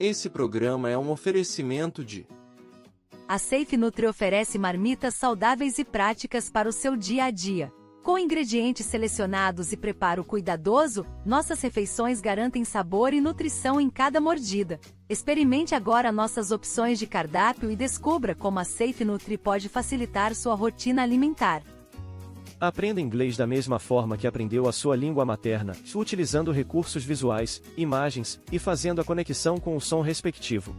Esse programa é um oferecimento de A Safe Nutri oferece marmitas saudáveis e práticas para o seu dia a dia. Com ingredientes selecionados e preparo cuidadoso, nossas refeições garantem sabor e nutrição em cada mordida. Experimente agora nossas opções de cardápio e descubra como a Safe Nutri pode facilitar sua rotina alimentar. Aprenda inglês da mesma forma que aprendeu a sua língua materna, utilizando recursos visuais, imagens e fazendo a conexão com o som respectivo.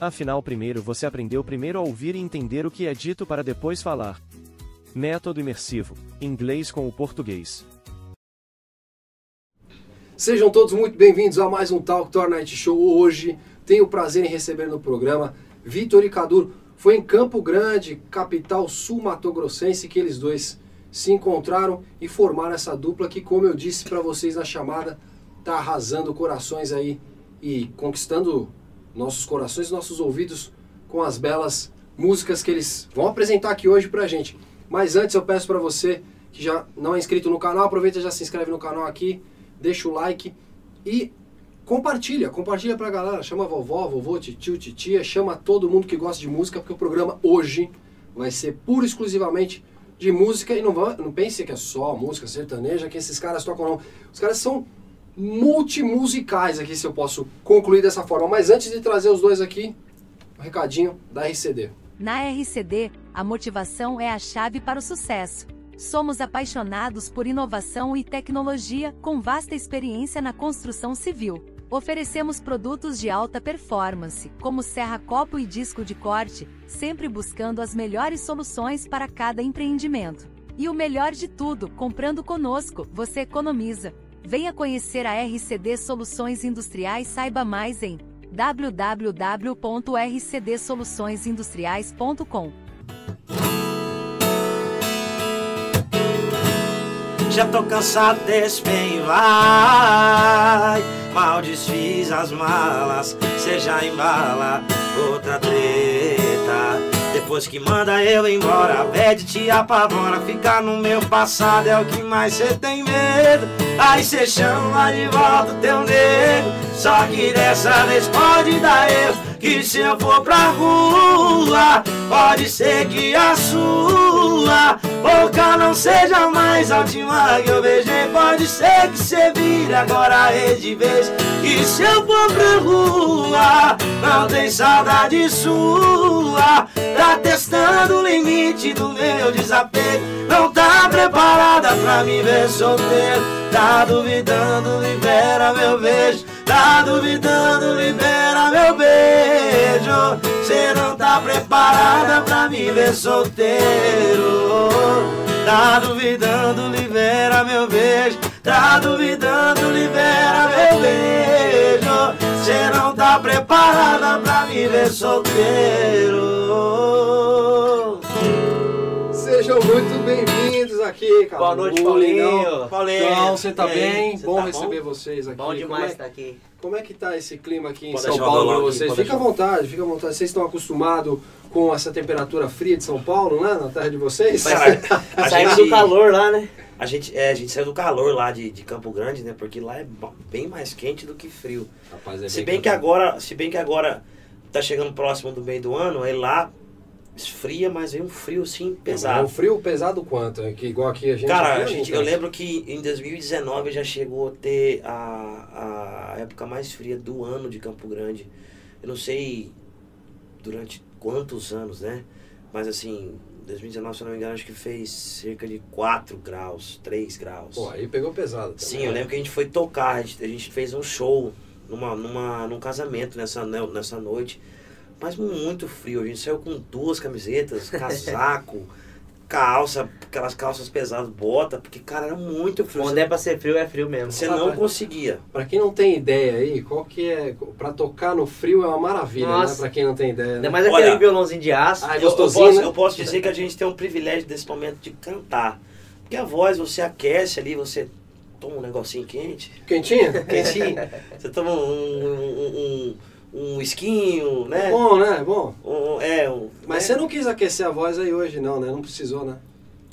Afinal, primeiro você aprendeu primeiro a ouvir e entender o que é dito para depois falar. Método imersivo: inglês com o português. Sejam todos muito bem-vindos a mais um Talk Tour Night Show. Hoje tenho o prazer em receber no programa Vitor e Cadu. Foi em Campo Grande, capital sul-matogrossense, que eles dois se encontraram e formaram essa dupla que, como eu disse para vocês na chamada, tá arrasando corações aí e conquistando nossos corações, nossos ouvidos com as belas músicas que eles vão apresentar aqui hoje pra gente. Mas antes eu peço para você que já não é inscrito no canal, aproveita e já se inscreve no canal aqui, deixa o like e compartilha, compartilha pra galera, chama a vovó, vovô, tio, titia, chama todo mundo que gosta de música, porque o programa hoje vai ser puro exclusivamente de música e não, vão, não pense que é só música sertaneja que esses caras tocam não. Os caras são multimusicais aqui, se eu posso concluir dessa forma. Mas antes de trazer os dois aqui, um recadinho da RCD. Na RCD, a motivação é a chave para o sucesso. Somos apaixonados por inovação e tecnologia, com vasta experiência na construção civil. Oferecemos produtos de alta performance, como serra copo e disco de corte, sempre buscando as melhores soluções para cada empreendimento. E o melhor de tudo, comprando conosco, você economiza. Venha conhecer a RCD Soluções Industriais, saiba mais em www.rcdsoluçõesindustriais.com. Já tô cansado desse bem vai desfiz as malas Cê já embala outra treta. Depois que manda eu embora Pede te apavora. Ficar no meu passado é o que mais cê tem medo. Aí cê chama de volta teu nego. Só que dessa vez pode dar erro que se eu for pra rua, pode ser que a sua boca não seja mais a última que eu beijei. Pode ser que você vire agora a rede vez. Que se eu for pra rua, não tem saudade sua. Tá testando o limite do meu desapego. Não tá preparada pra me ver solteiro. Tá duvidando, libera meu beijo. Tá duvidando, libera meu beijo. Cê não tá preparada pra me ver solteiro. Tá duvidando, libera meu beijo. Tá duvidando, libera meu beijo. Cê não tá preparada pra me ver solteiro. Sejam muito bem-vindos aqui, cara. Boa noite, Paulinho. Paulinho. Então, você tá bem? você Bom tá receber bom? vocês aqui. Bom demais é- estar aqui. Como é que tá esse clima aqui em Pode São Paulo aqui, vocês? Fica à deixar. vontade, fica à vontade. Vocês estão acostumados com essa temperatura fria de São Paulo, né? Na terra de vocês? Cara, a Saindo gente- do calor lá, né? A gente, é, a gente saiu do calor lá de, de Campo Grande, né? Porque lá é bem mais quente do que frio. Rapaz, é Se bem que agora, se bem que agora tá chegando próximo do meio do ano, aí lá esfria, mas vem um frio assim É um pesado. frio pesado quanto? É que igual aqui a gente... Cara, a gente, eu lembro que em 2019 já chegou a ter a, a época mais fria do ano de Campo Grande. Eu não sei durante quantos anos, né? Mas assim, 2019, se eu não me engano, acho que fez cerca de 4 graus, 3 graus. Pô, aí pegou pesado. também. Sim, eu lembro que a gente foi tocar, a gente, a gente fez um show numa, numa, num casamento nessa, né, nessa noite. Mas muito frio, a gente saiu com duas camisetas, casaco, calça, aquelas calças pesadas, bota, porque, cara, era muito frio. Quando é pra ser frio, é frio mesmo. Você não conseguia. Pra quem não tem ideia aí, qual que é... Pra tocar no frio é uma maravilha, Nossa. né? Pra quem não tem ideia. né? Ainda mais Olha- aquele violãozinho de aço. Ah, Eu, eu gostosinho, posso, né? eu posso dizer que a gente tem um privilégio desse momento de cantar. Porque a voz, você aquece ali, você toma um negocinho quente, Quentinha? quentinho, você toma um, um, um, um esquinho, né? Bom, né? Bom. Um- é, um, Mas né? você não quis aquecer a voz aí hoje, não, né? Não precisou, né?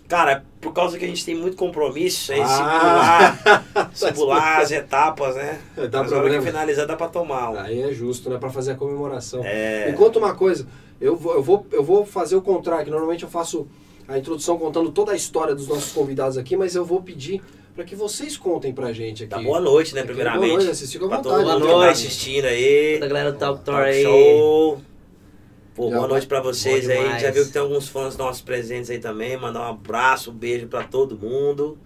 Cara, por causa que a gente tem muito compromisso, aí Ah. simular, simular as etapas, né? Dá Mas que problema. finalizar dá pra tomar um. Aí é justo, né? Pra fazer a comemoração. É. Me conta uma coisa, eu vou, eu, vou, eu vou fazer o contrário, que normalmente eu faço a introdução contando toda a história dos nossos convidados aqui, mas eu vou pedir para que vocês contem pra gente aqui. Tá boa noite, né, Aqui, primeiramente. Boa noite, Pra vontade. todo mundo Boa que tá noite. assistindo aí. Toda a galera do Talk Tour Talk aí. Show. Pô, Já boa noite pra vocês aí. Já viu que tem alguns fãs nossos presentes aí também. Mandar um abraço, um beijo pra todo mundo.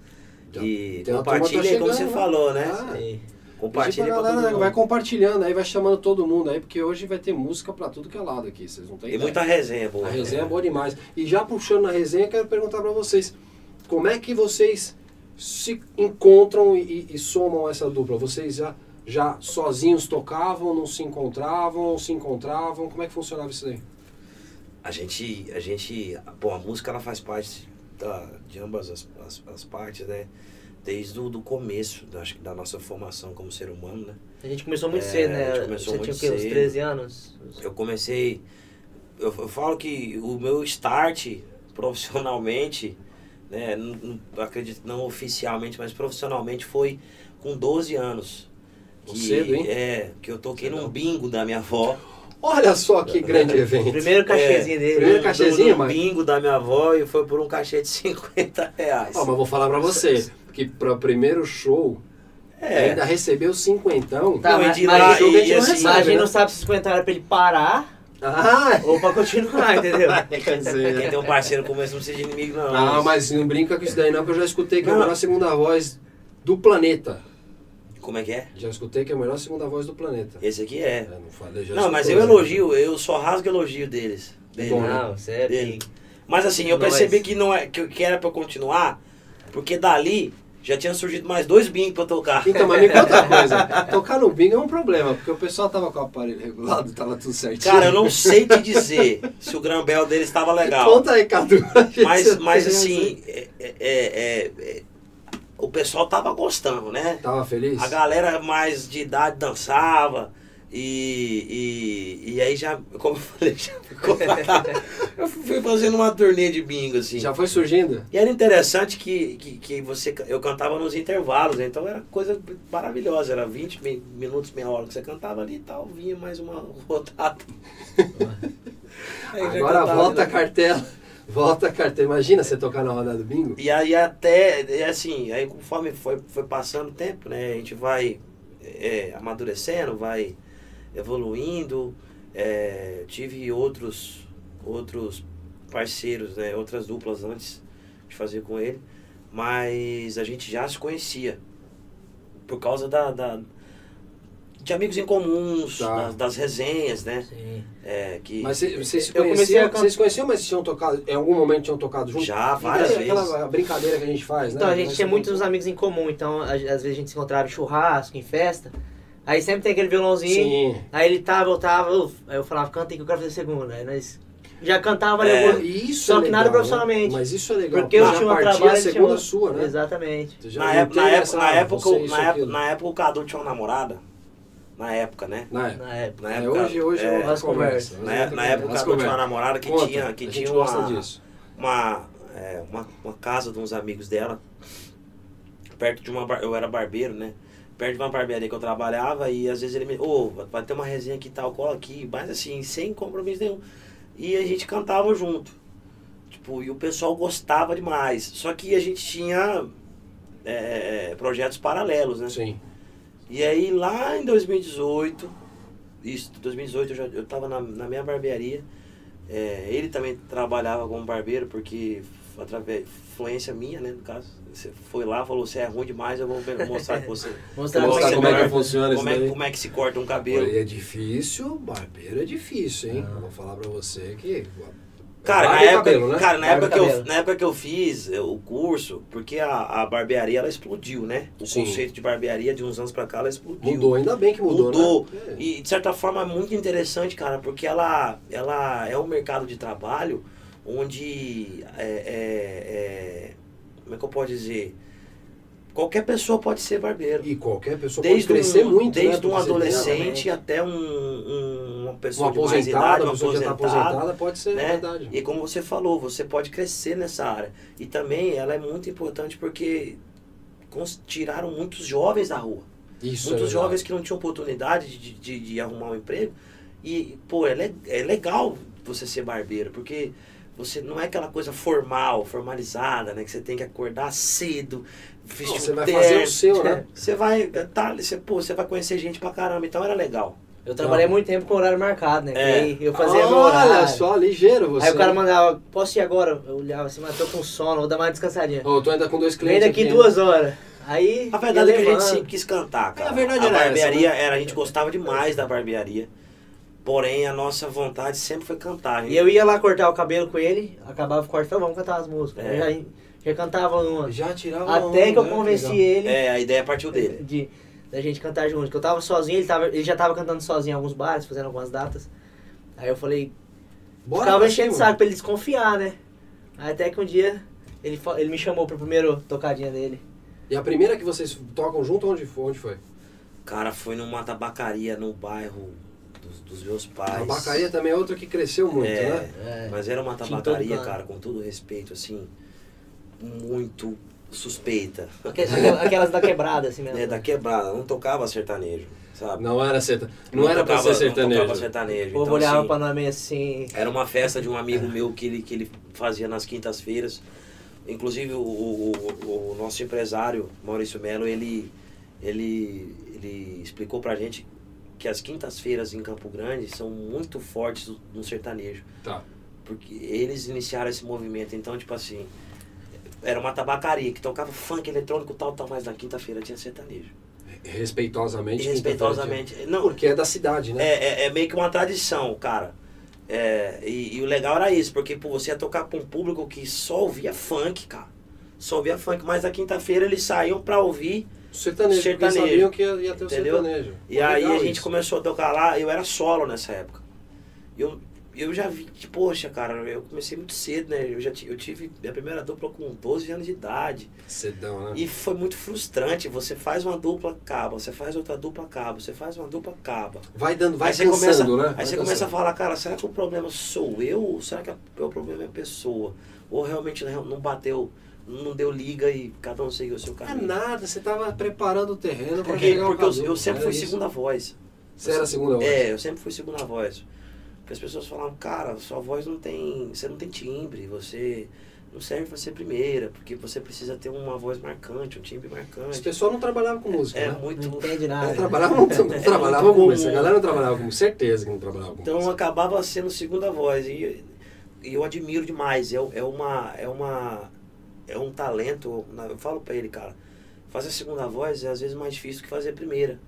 Já e compartilha turma aí, tá como você né? falou, né? Ah. Sim. Compartilha pra pra todo galera, mundo. vai compartilhando aí, vai chamando todo mundo aí, porque hoje vai ter música pra tudo que é lado aqui, vocês não têm Tem ideia. muita resenha boa. A resenha é né? boa demais. E já puxando na resenha, eu quero perguntar pra vocês, como é que vocês se encontram e, e somam essa dupla? Vocês já, já sozinhos tocavam, não se encontravam, ou se encontravam? Como é que funcionava isso aí? A gente, a gente, bom, a música ela faz parte da, de ambas as, as, as partes, né? Desde o do começo, da, acho que da nossa formação como ser humano, né? A gente começou muito É, cedo, a né? gente começou Você muito tinha o quê? Uns cedo. 13 anos? Eu comecei, eu, eu falo que o meu start profissionalmente, né? Não, não- acredito não oficialmente, mas profissionalmente foi com 12 anos. Que, Cedo, hein? É, que eu toquei num bingo da minha avó. Olha só que grande O evento. primeiro cachezinho dele. primeiro Num- cachezinho, num mas- bingo da minha avó e foi por um cachê de 50 reais. Ó, mas vou falar pra você, que para o primeiro show, É. ainda recebeu cinquentão. Tá, Não, mas, mas, lá, a gente- e mas assim, a gente né? não sabe se 50 era pra ele parar Ah, ou pra continuar, entendeu? quer dizer... Quem tem um parceiro como esse não precisa de inimigo, não. Ah, mas não brinca com isso daí não, que eu já escutei que é a melhor segunda voz do planeta. Como é que é? Já escutei que é a melhor segunda voz do planeta. Esse aqui é. É, não falei, Não, mas eu né? elogio, eu só rasgo elogio deles. dele. Bom, né? Não, é Dele. pique. Mas assim, eu Nós. percebi que, não é, que, que era pra eu continuar, porque dali já tinha surgido mais dois bingos pra eu tocar. Então, mas me conta uma coisa. Tocar no bingo é um problema, porque o pessoal tava com o aparelho regulado, tava tudo certinho. Cara, eu não sei te dizer se o grambel deles estava legal. Conta aí, Cadu. Mas, mas assim, é- é- é- é- o pessoal tava gostando, né? Tava feliz? A galera mais de idade dançava. E, e, e aí já, como eu falei, já ficou. eu fui fazendo uma turnê de bingo, assim. Já foi surgindo? E era interessante que, que, que você, eu cantava nos intervalos, né? então era coisa maravilhosa. Era 20 mi- minutos, meia hora que você cantava ali e tal, vinha mais uma rodada. Agora volta a de novo. cartela. Volta a cartela. Imagina você tocar na roda do bingo? E aí até, assim, aí conforme foi, foi passando o tempo, né? A gente vai é, amadurecendo, vai evoluindo. É, tive outros, outros parceiros, né? Outras duplas antes de fazer com ele. Mas a gente já se conhecia. Por causa da, da- de amigos em comuns, Tá. das, das resenhas, né? Sim. É, que Mas cê- vocês se conheciam, can- vocês se conheciam, mas tinham tocado, em algum momento tinham tocado junto? já várias Aquela- vezes. Aquela brincadeira que a gente faz, né? Então, a gente tinha se muitos amigos em comum, então às vezes a gente se encontrava em churrasco, em festa. Aí sempre tem aquele violãozinho. Sim. Aí ele tava, eu tava, uf, aí eu falava, canta aí que eu quero fazer segunda. Aí nós já cantava, É. E isso Só é que nada legal, né? profissionalmente. Mas isso é legal. Porque eu tinha um partia trabalho, a tinha segunda uma- sua, né? Exatamente. Na época, na, essa, época, na, época, na, época, na época o Cadu tinha uma namorada. Na época, né? Na época. Na época. Na É, época, hoje, hoje é, é, Nós conversa. conversa. na, é outra na época o. Cadu tinha uma namorada que Conta, tinha, que a tinha gente gosta uma, disso. uma, é, uma, uma casa de uns amigos dela, perto de uma. bar- Eu era barbeiro, né? Perto de uma barbearia que eu trabalhava e às vezes ele me. Ô, vai ter uma resenha aqui e tal, cola aqui, mas assim, sem compromisso nenhum. E a gente cantava junto. Tipo, e o pessoal gostava demais. Só que a gente tinha é, projetos paralelos, né? Sim. E aí lá em 2018, isso, 2018 eu, já, eu tava na, na minha barbearia. É, ele também trabalhava como barbeiro, porque através influência minha, né, no caso. Você foi lá, falou, você é ruim demais, eu vou ver- mostrar pra você. Mostrar Como Mostrar é que como é que funciona isso Como é, daí. como é que se corta um cabelo. Olha, é difícil, barbeiro é difícil, hein? Eu vou falar pra você que. Cara, na época, cabelo, né? cara na, época que eu, na época que eu fiz eh, o curso, porque a, a barbearia ela explodiu, né? O Sim. conceito de barbearia de uns anos pra cá ela explodiu. Mudou, ainda bem que mudou, Mudou. né? É. E de certa forma é muito interessante, cara, porque ela, ela é um mercado de trabalho onde é, é- é- como é que eu posso dizer? Qualquer pessoa pode ser barbeiro. E qualquer pessoa Desde pode crescer um, muito, desde né? um adolescente até um, um uma pessoa Uma de mais idade, uma pessoa está aposentada, aposentada, pode ser né? verdade. E como você falou, você pode crescer nessa área. E também ela é muito importante porque tiraram muitos jovens da rua. Isso é muitos verdade. jovens que não tinham oportunidade de, de, de arrumar um emprego. E, pô, é, le- é legal você ser barbeiro, porque você não é aquela coisa formal, formalizada, né? Que você tem que acordar cedo, vestir Não, você um vai terno. fazer o seu, né? Você vai, tá, você, pô, você vai conhecer gente pra caramba, então era legal. Eu trabalhei muito tempo com horário marcado, né? É. aí eu fazia meu horário. Olha só, ligeiro você. Aí o cara mandava, posso ir agora? Eu olhava assim, mas tô com sono, vou dar mais descansadinha. Ô, eu tô ainda com dois Vem clientes daqui aqui, duas horas. Aí. A verdade é que a gente sempre quis cantar, cara. É, a verdade era barbearia essa, né? era, a gente gostava demais da barbearia. Porém, a nossa vontade sempre foi cantar. hein? E eu ia lá cortar o cabelo com ele, acabava o corte, falava, vamos cantar as músicas. É. Já, já cantava uma. Já tirava Até onda, que eu né? convenci legal. ele É, a ideia partiu dele. de da gente cantar junto. Que eu tava sozinho, ele, tava, ele já tava cantando sozinho em alguns bares, fazendo algumas datas. Aí eu falei, Bora ficava enchendo o saco pra ele desconfiar, né? Aí até que um dia ele, ele me chamou pro primeiro tocadinha dele. E a primeira que vocês tocam junto, onde foi? Onde foi? Cara, foi numa tabacaria no bairro dos, dos meus pais. A tabacaria também é outra que cresceu muito, É. né? É. Mas era uma tabacaria, cara, com todo respeito, assim, muito suspeita. Aque- aquelas- da quebrada, assim mesmo. É, da quebrada, não tocava sertanejo, sabe? Não era serta... não, era pra tocava- ser Não tocava sertanejo. sertanejo. O povo então, olhava assim, pra nós meio assim. Era uma festa de um amigo meu que ele, que ele fazia nas quintas-feiras. Inclusive o, o, o- o nosso empresário, Maurício Melo, ele, ele, ele explicou pra gente que as quintas-feiras em Campo Grande são muito fortes no sertanejo. Tá. Porque eles iniciaram esse movimento. Então, tipo assim, era uma tabacaria que tocava funk eletrônico tal, tal, mas na quinta-feira tinha sertanejo. Respeitosamente. Respeitosamente. Não, Porque é da cidade, né? é, é, é meio que uma tradição, cara. É, e, e o legal era isso, porque pô, você ia tocar pra um público que só ouvia funk, cara. Só ouvia funk, mas na quinta-feira eles saíam pra ouvir. Sertanejo, porque Sertanejo. sabiam que ia, ia ter o Entendeu? sertanejo. E aí a gente isso. começou a tocar lá, eu era solo nessa época. Eu, eu já vi que, poxa, cara, eu comecei muito cedo, né? Eu já eu tive minha primeira dupla com 12 anos de idade. Cedão, né? E foi muito frustrante. Você faz uma dupla, acaba. Você faz outra dupla, acaba. Você faz uma dupla, acaba. Vai dando, vai aí você cansando, começa, né? Aí Vai você cansando. começa a falar, cara, será que o problema sou eu ou será que o problema é a pessoa? Ou realmente não não bateu, não deu liga e cada um seguiu o seu É caminho? nada, você tava preparando o terreno pra Porque, chegar ao porque eu, eu sempre fui isso. segunda voz. Você era a segunda voz? É, eu sempre fui segunda voz. Porque as pessoas falavam, cara, sua voz não tem. Você não tem timbre, você não serve pra ser primeira, porque você precisa ter uma voz marcante, um timbre marcante. pessoal não trabalhava com música, É né? muito. Não entende nada. Não trabalhava, não, não É trabalhava muito com música. A galera não trabalhava com música. Certeza que não trabalhava com Então música. acabava sendo segunda voz. E, e eu admiro demais. É, é uma. É uma. É um talento. Eu falo pra ele, cara, fazer a segunda voz é às vezes mais difícil que fazer a primeira.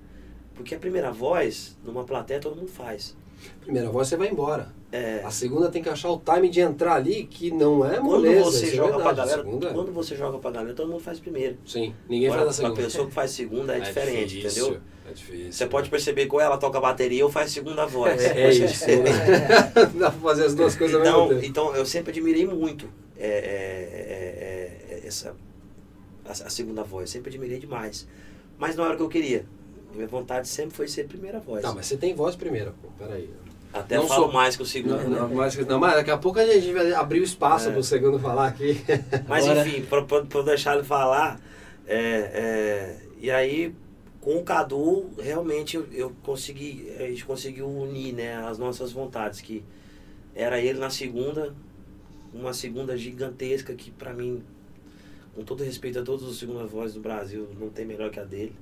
Porque a primeira voz, numa plateia, todo mundo faz. Primeira voz você vai embora. É, A segunda tem que achar o time de entrar ali, que não é quando moleza. você isso é joga pra verdade. galera, A segunda, quando você joga pra galera, todo mundo faz primeiro. Sim, ninguém Agora, faz a a segunda. pessoa que faz segunda é, diferente, difícil, entendeu? É difícil. Você pode perceber que ou ela toca bateria ou faz segunda voz. É, é isso. Dá pra fazer as duas coisas ao Então, mesmo tempo. então eu sempre admirei muito é, é, é, é, essa a, a segunda voz, sempre admirei demais. Mas não era o que eu queria. Minha vontade sempre foi ser primeira voz. Tá, mas você tem voz primeira, pô. Peraí. Até não falo sou- mais que o segundo. Não, né? não, mas, não, mas daqui a pouco a gente vai abrir o espaço É. pro segundo falar aqui. Mas Agora- enfim, pra, pra, pra eu deixar ele falar, é, é, e aí com o Cadu, realmente eu, eu consegui, a gente conseguiu unir né, as nossas vontades, que era ele na segunda, uma segunda gigantesca que pra mim, com todo respeito a todos os segundas vozes do Brasil, não tem melhor que a dele.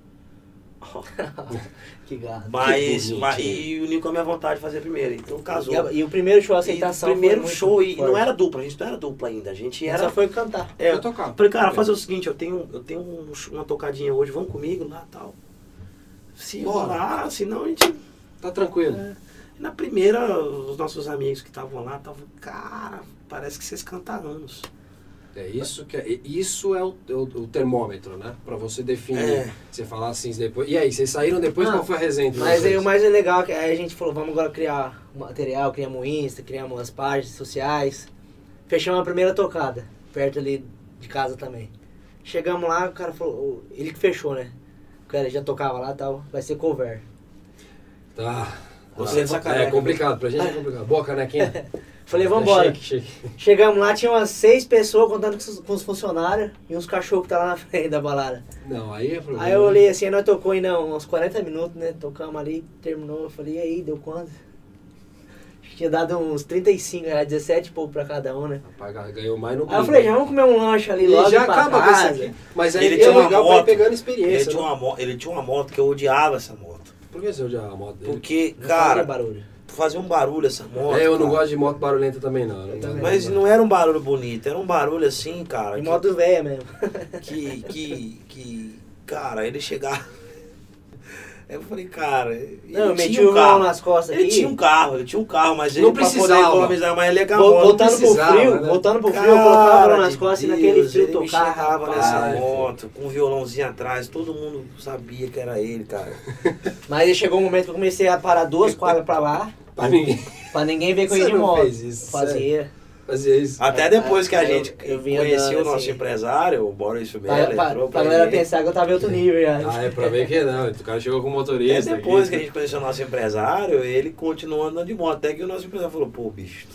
que gato. Mas, bonitinho. mas e uniu com a minha vontade de fazer primeiro, então casou. E, a- e o primeiro show, a E aceitação. primeiro foi muito show, e forte. não era dupla, a gente não era dupla ainda, a gente Ela era Só foi cantar. É, Vou tocar. Falei, cara, fazer o seguinte, eu tenho, eu tenho um- uma tocadinha hoje, vamos comigo lá tal. Se rolar, senão a gente. Tá tranquilo. É. Na primeira, os nossos amigos que estavam lá estavam, cara, parece que vocês cantam há anos. É isso que é, isso é o, o- o termômetro, né? Pra você definir. É. Você falar assim depois. E aí, vocês saíram depois? Não, qual foi a resenha? Mas aí o mais legal é que aí a gente falou, vamos agora criar material, criamos um Insta, criamos as páginas sociais. Fechamos a primeira tocada, perto ali de casa também. Chegamos lá, o cara falou, ele que fechou, né? O cara já tocava lá e tal, vai ser cover. Tá. Gostei dessa É caneca. complicado, pra gente é complicado. Boa canequinha. Falei, vambora. Shake, shake. Chegamos lá, tinha umas seis pessoas contando com os, com os funcionários e uns cachorros que tá lá na frente da balada. Não, aí é problema. Aí eu olhei assim, nós tocou ainda uns 40 minutos, né? Tocamos ali, terminou. Eu falei, e aí, deu quanto? Acho que tinha dado uns 35, era 17 e pouco pra cada um, né? Rapaz, ganhou mais no Aí eu falei, já vamos comer um lanche ali logo E já pra acaba com casa. isso aqui. Mas aí Ele é tinha uma legal moto. pegando Ele experiência. tinha, né? uma moto, ele tinha uma moto que eu odiava essa moto. Por que você odiava a moto dele? Porque, Não cara, barulho. Fazia um barulho essa moto. é, eu não cara. gosto de moto barulhenta também, não. Não também. Mas não era um barulho bonito, era um barulho assim, cara. E que- moto velha mesmo. que, que, que, cara, ele chegava. Eu falei, cara. ele Não, meti um o carro. nas costas Ele aqui. tinha um carro, ele tinha um carro, mas ele Não pra poder precisava. economizar mais ele acabou. voltando pro precisava, frio, né? voltando pro frio, eu colocava nas costas e naquele frio ele rapaz. nessa moto, com um violãozinho atrás, todo mundo sabia que era ele, cara. Mas aí chegou um momento que eu comecei a parar duas quadras pra lá, Pra ninguém pra ninguém ver que eu Você ia de moto. fez isso, Fazia. Fazer isso. Até depois que a eu- gente eu vinha conhecia andando o nosso assim. empresário, o Boris Chubela, pra, entrou pra pra galera pensar que eu tava em outro nível já. Ah, é pra ver que não. O cara chegou com Até motorista. depois aqui. que a gente conheceu o nosso empresário, ele continuou andando de moto. Até que o nosso empresário falou, pô, bicho,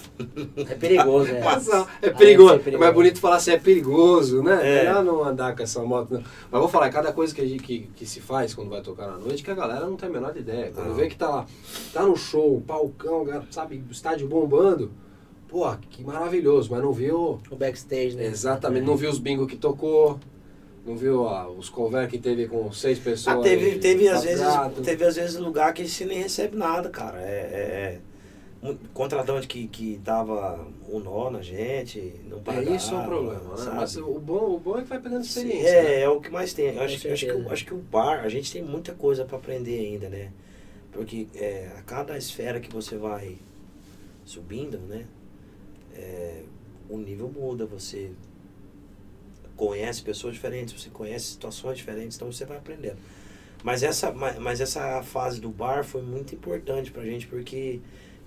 É perigoso, né? Razão. É Aí perigoso. é É perigoso. mais bonito falar se é perigoso, né? É. Melhor não andar com essa moto. Não. Mas vou falar, cada coisa que, a gente, que, que se faz quando vai tocar na noite, que a galera não tem a menor ideia. Quando Não. vê que tá lá, tá no show, palcão, sabe, estádio bombando, pô, que maravilhoso, mas não viu. O backstage, né? Exatamente, não viu os bingo que tocou. Não viu ah, os cover que teve com seis pessoas. Ah, teve, teve, às vezes, teve às vezes lugar que você nem recebe nada, cara. É, é, é um contratante que, que dava um nó na gente, não É, pagava. isso é um problema, né? sabe? Mas o bom, o bom é que vai pegando experiência. né? É, é o que mais tem. Eu acho, que- acho, que, o- acho que o bar, a gente tem muita coisa pra aprender ainda, né? Porque é, a cada esfera que você vai subindo, né? É, o nível muda, você conhece pessoas diferentes, você conhece situações diferentes, então você vai aprendendo. Mas essa, ma- mas essa fase do bar foi muito importante pra gente, porque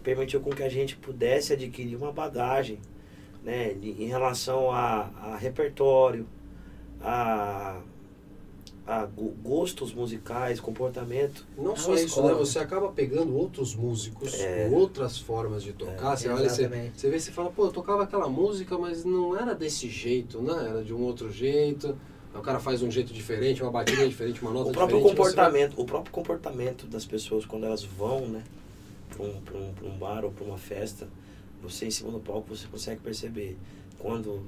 permitiu com que a gente pudesse adquirir uma bagagem, né, em relação a, a repertório, a, a go- gostos musicais, comportamento. Não É só isso, escola, né? Você acaba pegando outros músicos, É. com outras formas de tocar. É, você olha, você, você vê, você fala, pô, eu tocava aquela música, mas não era desse jeito, né? Era de um outro jeito. O cara faz um jeito diferente, uma batida diferente, uma nota O próprio diferente. você vai- comportamento, o próprio comportamento das pessoas quando elas vão, né, para um, pra um, pra um bar ou para uma festa, você em cima do palco você consegue perceber quando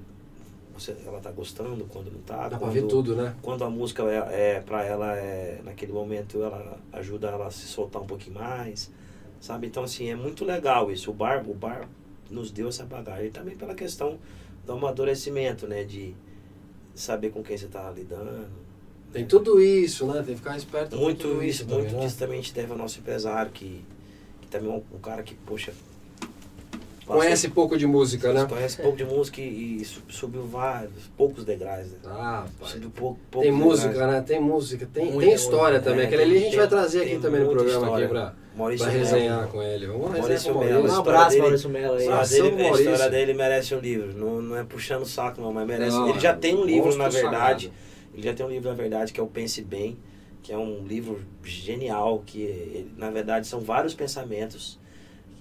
você, ela tá gostando, quando não tá, Dá pra quando, ver tudo, né? quando a música é, é para ela é naquele momento ela ajuda ela a se soltar um pouquinho mais, sabe? Então assim, é muito legal isso. O bar, o bar nos deu essa bagagem, e também pela questão do amadurecimento, né, de saber com quem você tá lidando. Tem tudo isso, né? Tem que ficar esperto Muito isso, também, muito né? disso também a gente deve ao nosso empresário, que, que também é um, um cara que, poxa. Conhece pouco de música, né? Conhece pouco de música e, e su- subiu vários, poucos degraus, né? Ah, pai. Subiu pouco, poucos Tem música, degraus. né? Tem música, tem, tem história música. também. É, Aquele ali a gente tem- vai trazer aqui também no programa história. aqui pra, Maurício pra resenhar com ele. Vamos resenhar Maurício Melo. Maurício. Um abraço, dele- Maurício Mello aí. A, dele, a Maurício. história dele merece um livro. Não, não é puxando o saco, não, mas merece. Não, ele já tem um livro, na verdade. sagrado. Ele já tem um livro, na verdade, que é o Pense Bem, que é um livro genial, que ele, na verdade são vários pensamentos.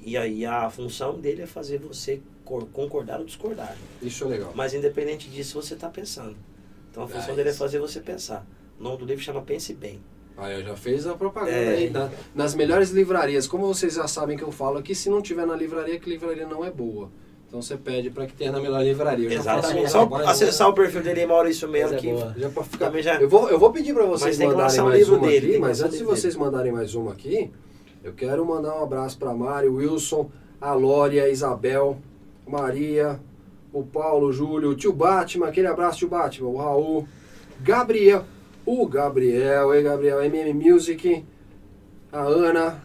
E aí a função dele é fazer você cor- concordar ou discordar. Isso é legal. Mas independente disso, você está pensando. Então a função Ah, dele é fazer você pensar. O nome do livro chama Pense Bem. Aí eu já fez a propaganda É. aí. na- nas melhores livrarias, como vocês já sabem que eu falo aqui, se não tiver na livraria, que livraria não é boa. Então você pede para que tenha na melhor livraria. Eu um Só acessar o perfil dele aí, Maurício Melo, Coisa que. Já pra ficar... também já. eu, vou, eu vou pedir para vocês mandarem um mais livro uma dele, aqui, mas antes de um vocês mandarem mais uma aqui, eu quero mandar um abraço para Mário, Wilson, a Lória, a Isabel, Maria, o Paulo, o Júlio, o tio Batman, aquele abraço, tio Batman, o Raul, Gabriel, o Gabriel, ei Gabriel, MM Music, a Ana,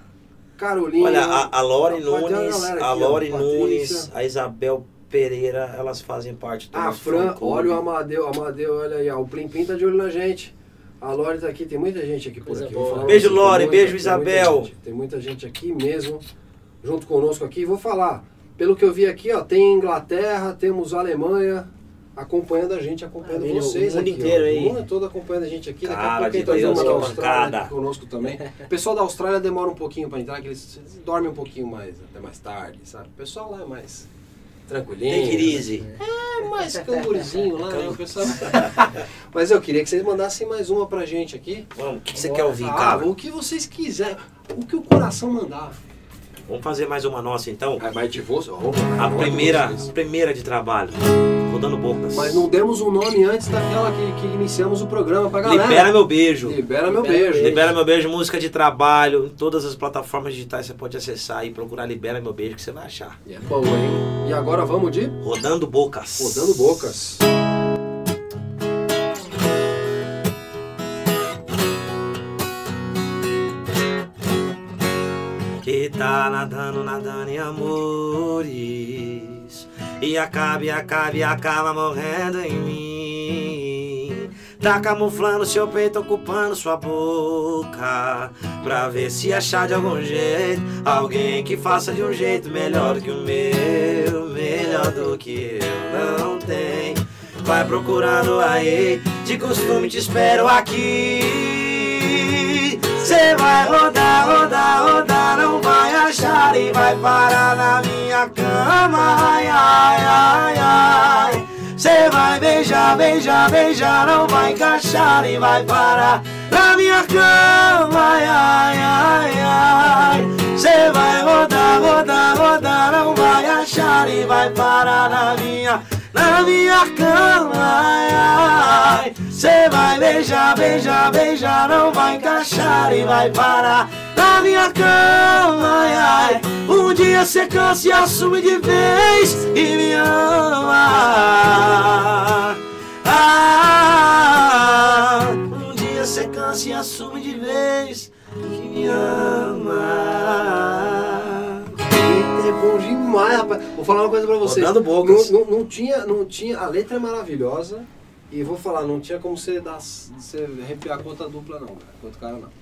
Carolina. Olha, a, a Lore Nunes, a aqui, ó, Lore. Nunes, a Isabel Pereira, elas fazem parte do A Fran, olha o Amadeu, Amadeu, olha aí, ó, o Plim Plim tá de olho na gente. A Lore tá aqui, tem muita gente aqui por aqui. Beijo, você, Lore, tem beijo, tem Isabel. gente, Tem muita gente aqui mesmo, junto conosco aqui. Vou falar, pelo que eu vi aqui, ó, tem Inglaterra, temos Alemanha, acompanhando a gente, acompanhando Maravilha, vocês o mundo aqui. inteiro ó. aí. O mundo todo acompanhando a gente aqui. Daqui a Cara pouco de entra a Deus, que Austrália aqui conosco também. O pessoal da Austrália demora um pouquinho pra entrar, que eles, eles dormem um pouquinho mais, até mais tarde, sabe? O pessoal lá é mais tranquilinho. Tem crise. É mais cangurizinho lá, né? O pessoal... Mas eu queria que vocês mandassem mais uma pra gente aqui. Vamos, o que, que você quer ouvir, Ah, cara? o que vocês quiserem. O que o coração mandar. Vamos fazer mais uma nossa então? Ah, mas de você, A primeira, primeira de trabalho. Rodando bocas. Mas não demos um nome antes daquela que, que iniciamos o programa pra galera. Libera meu beijo. Libera meu Libera beijo. meu Libera meu beijo, música de trabalho. Em todas as plataformas digitais você pode acessar e procurar Libera meu beijo que você vai achar. E é bom, hein? E agora vamos de Rodando bocas. Rodando Bocas. Que tá nadando, nadando em amores. E acaba, e acaba, e acaba morrendo em mim. Tá camuflando seu peito, ocupando sua boca Pra ver se achar de algum jeito Alguém que faça de um jeito melhor do que o meu Melhor do que eu não tenho. Vai procurando aí De costume te espero aqui. Cê vai rodar, rodar, na cama. Ai, ai, ai, ai. Cê vai beijar, beijar, beijar, não vai encaixar e vai parar na minha cama. Ai, ai, ai, ai. Cê vai rodar, rodar, rodar, não vai achar e vai parar na minha na minha cama, ai, ai. Cê vai beijar, beijar, beijar, não vai encaixar e vai parar na minha cama, ai, ai. Um dia cê cansa e assume de vez e me ama. Ah, um dia cê cansa e assume de vez que me ama. Eita, é bom demais, rapaz. Vou falar uma coisa pra vocês. Não, não, não tinha, não tinha. A letra é maravilhosa. E vou falar, não tinha como você dar. Você arrepiar com outra dupla, não, cara. Com outro cara, não.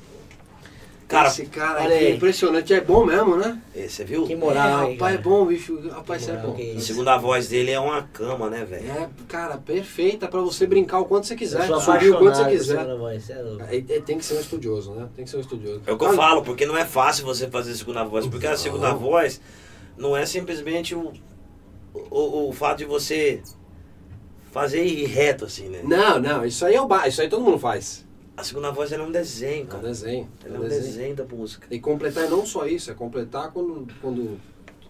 Cara, Esse cara aqui é aí. impressionante. É bom mesmo, né? você viu? Que É, moral, hein, rapaz, é cara. bom, bicho. Rapaz, isso é moral, bom. que A isso. segunda voz dele é uma cama, né, velho? É, cara, perfeita pra você brincar o quanto você quiser. Subir o quanto você quiser. voz, é louco. Aí, aí tem que ser um estudioso, né? Tem que ser um estudioso. É o que eu Ah, falo, porque não é fácil você fazer segunda voz. Porque a segunda Não. voz não é simplesmente o, o, o fato de você fazer ir reto, assim, né? Não, não, isso aí é o ba... Isso aí todo mundo faz. A segunda voz ela é um desenho, É um cara. desenho. Ela é um desenho da música. E completar não só isso, é completar quando, quando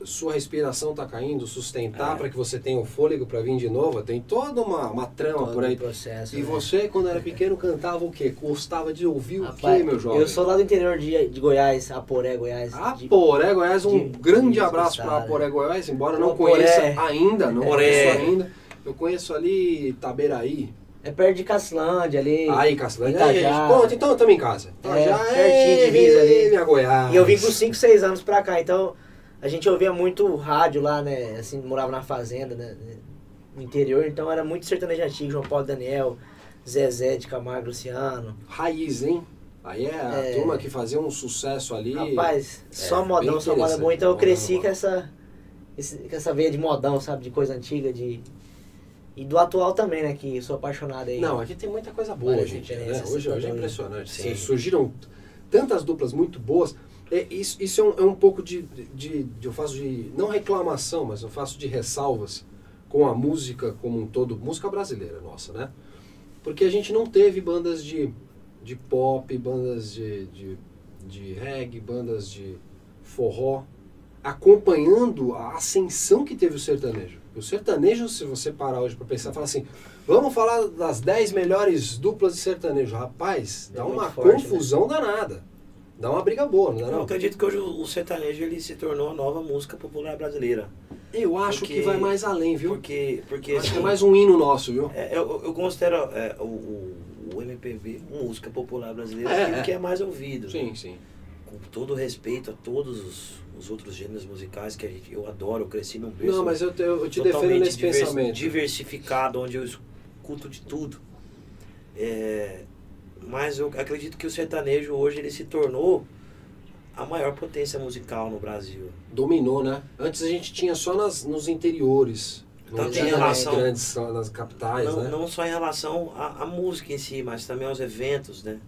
sua respiração tá caindo, sustentar É. para que você tenha o fôlego para vir de novo. Tem toda uma, uma trama Todo por aí. o processo. E né? você, quando era pequeno, cantava o quê? Gostava de ouvir o Rapaz, quê, meu jovem? Eu sou lá do interior de, de Goiás, Aporé, Goiás. Aporé Goiás, um de- grande de abraço para. Aporé Goiás, embora não Aporé. conheça ainda, não Aporé. conheço ainda. Eu conheço ali Itaberaí. É perto de Cacilândia ali. Aí, Castelândia. Itajá. Pronto, então estamos em casa. Itajá, pertinho, ei, divisa ali. minha Goiás. E eu vim com 5, 6 anos pra cá, então a gente ouvia muito rádio lá, né? Assim, morava na fazenda, né? No interior, então era muito sertanejo antigo, João Paulo Daniel, Zezé de Camargo Luciano. Raiz, hein? Aí é a É. turma que fazia um sucesso ali. Rapaz, só bem modão, só moda boa. Então eu cresci modão, com essa, esse- com essa veia de modão, sabe? De coisa antiga, de. E do atual também, né? Que eu sou apaixonado aí. Não, aqui tem muita coisa boa Várias dia, né? Hoje, hoje é impressionante. Sim. Surgiram tantas duplas muito boas. É, isso isso é, um, é um pouco de, de, de- Eu faço de. Não reclamação, mas eu faço de ressalvas com a música como um todo. Música brasileira, nossa, né? Porque a gente não teve bandas de, de pop, bandas de, de, de reggae, bandas de forró, acompanhando a ascensão que teve o sertanejo. O sertanejo, se você parar hoje para pensar, fala assim, vamos falar das 10 melhores duplas de sertanejo. Rapaz, É dá uma forte, confusão danada. Dá uma briga boa, não dá Eu não? acredito que hoje o sertanejo ele se tornou a nova música popular brasileira. Eu acho Porque- que vai mais além, viu? Porque, porque acho que é assim, mais um hino nosso, viu? é, eu, eu considero é, o, o, o MPB música popular brasileira É, aquilo é. que é mais ouvido. Sim, né? sim. Com todo respeito a todos os, os outros gêneros musicais que a gente, eu adoro, eu cresci num berço Não, mas eu te, eu te defendo nesse divers- pensamento. diversificado, onde eu escuto de tudo. É, mas eu acredito que o sertanejo hoje ele se tornou a maior potência musical no Brasil. Dominou, né? Antes a gente tinha só nas, nos interiores. Não Tanto em nas relação- grandes só nas capitais, não, né? não só em relação à música em si, mas também aos eventos, né?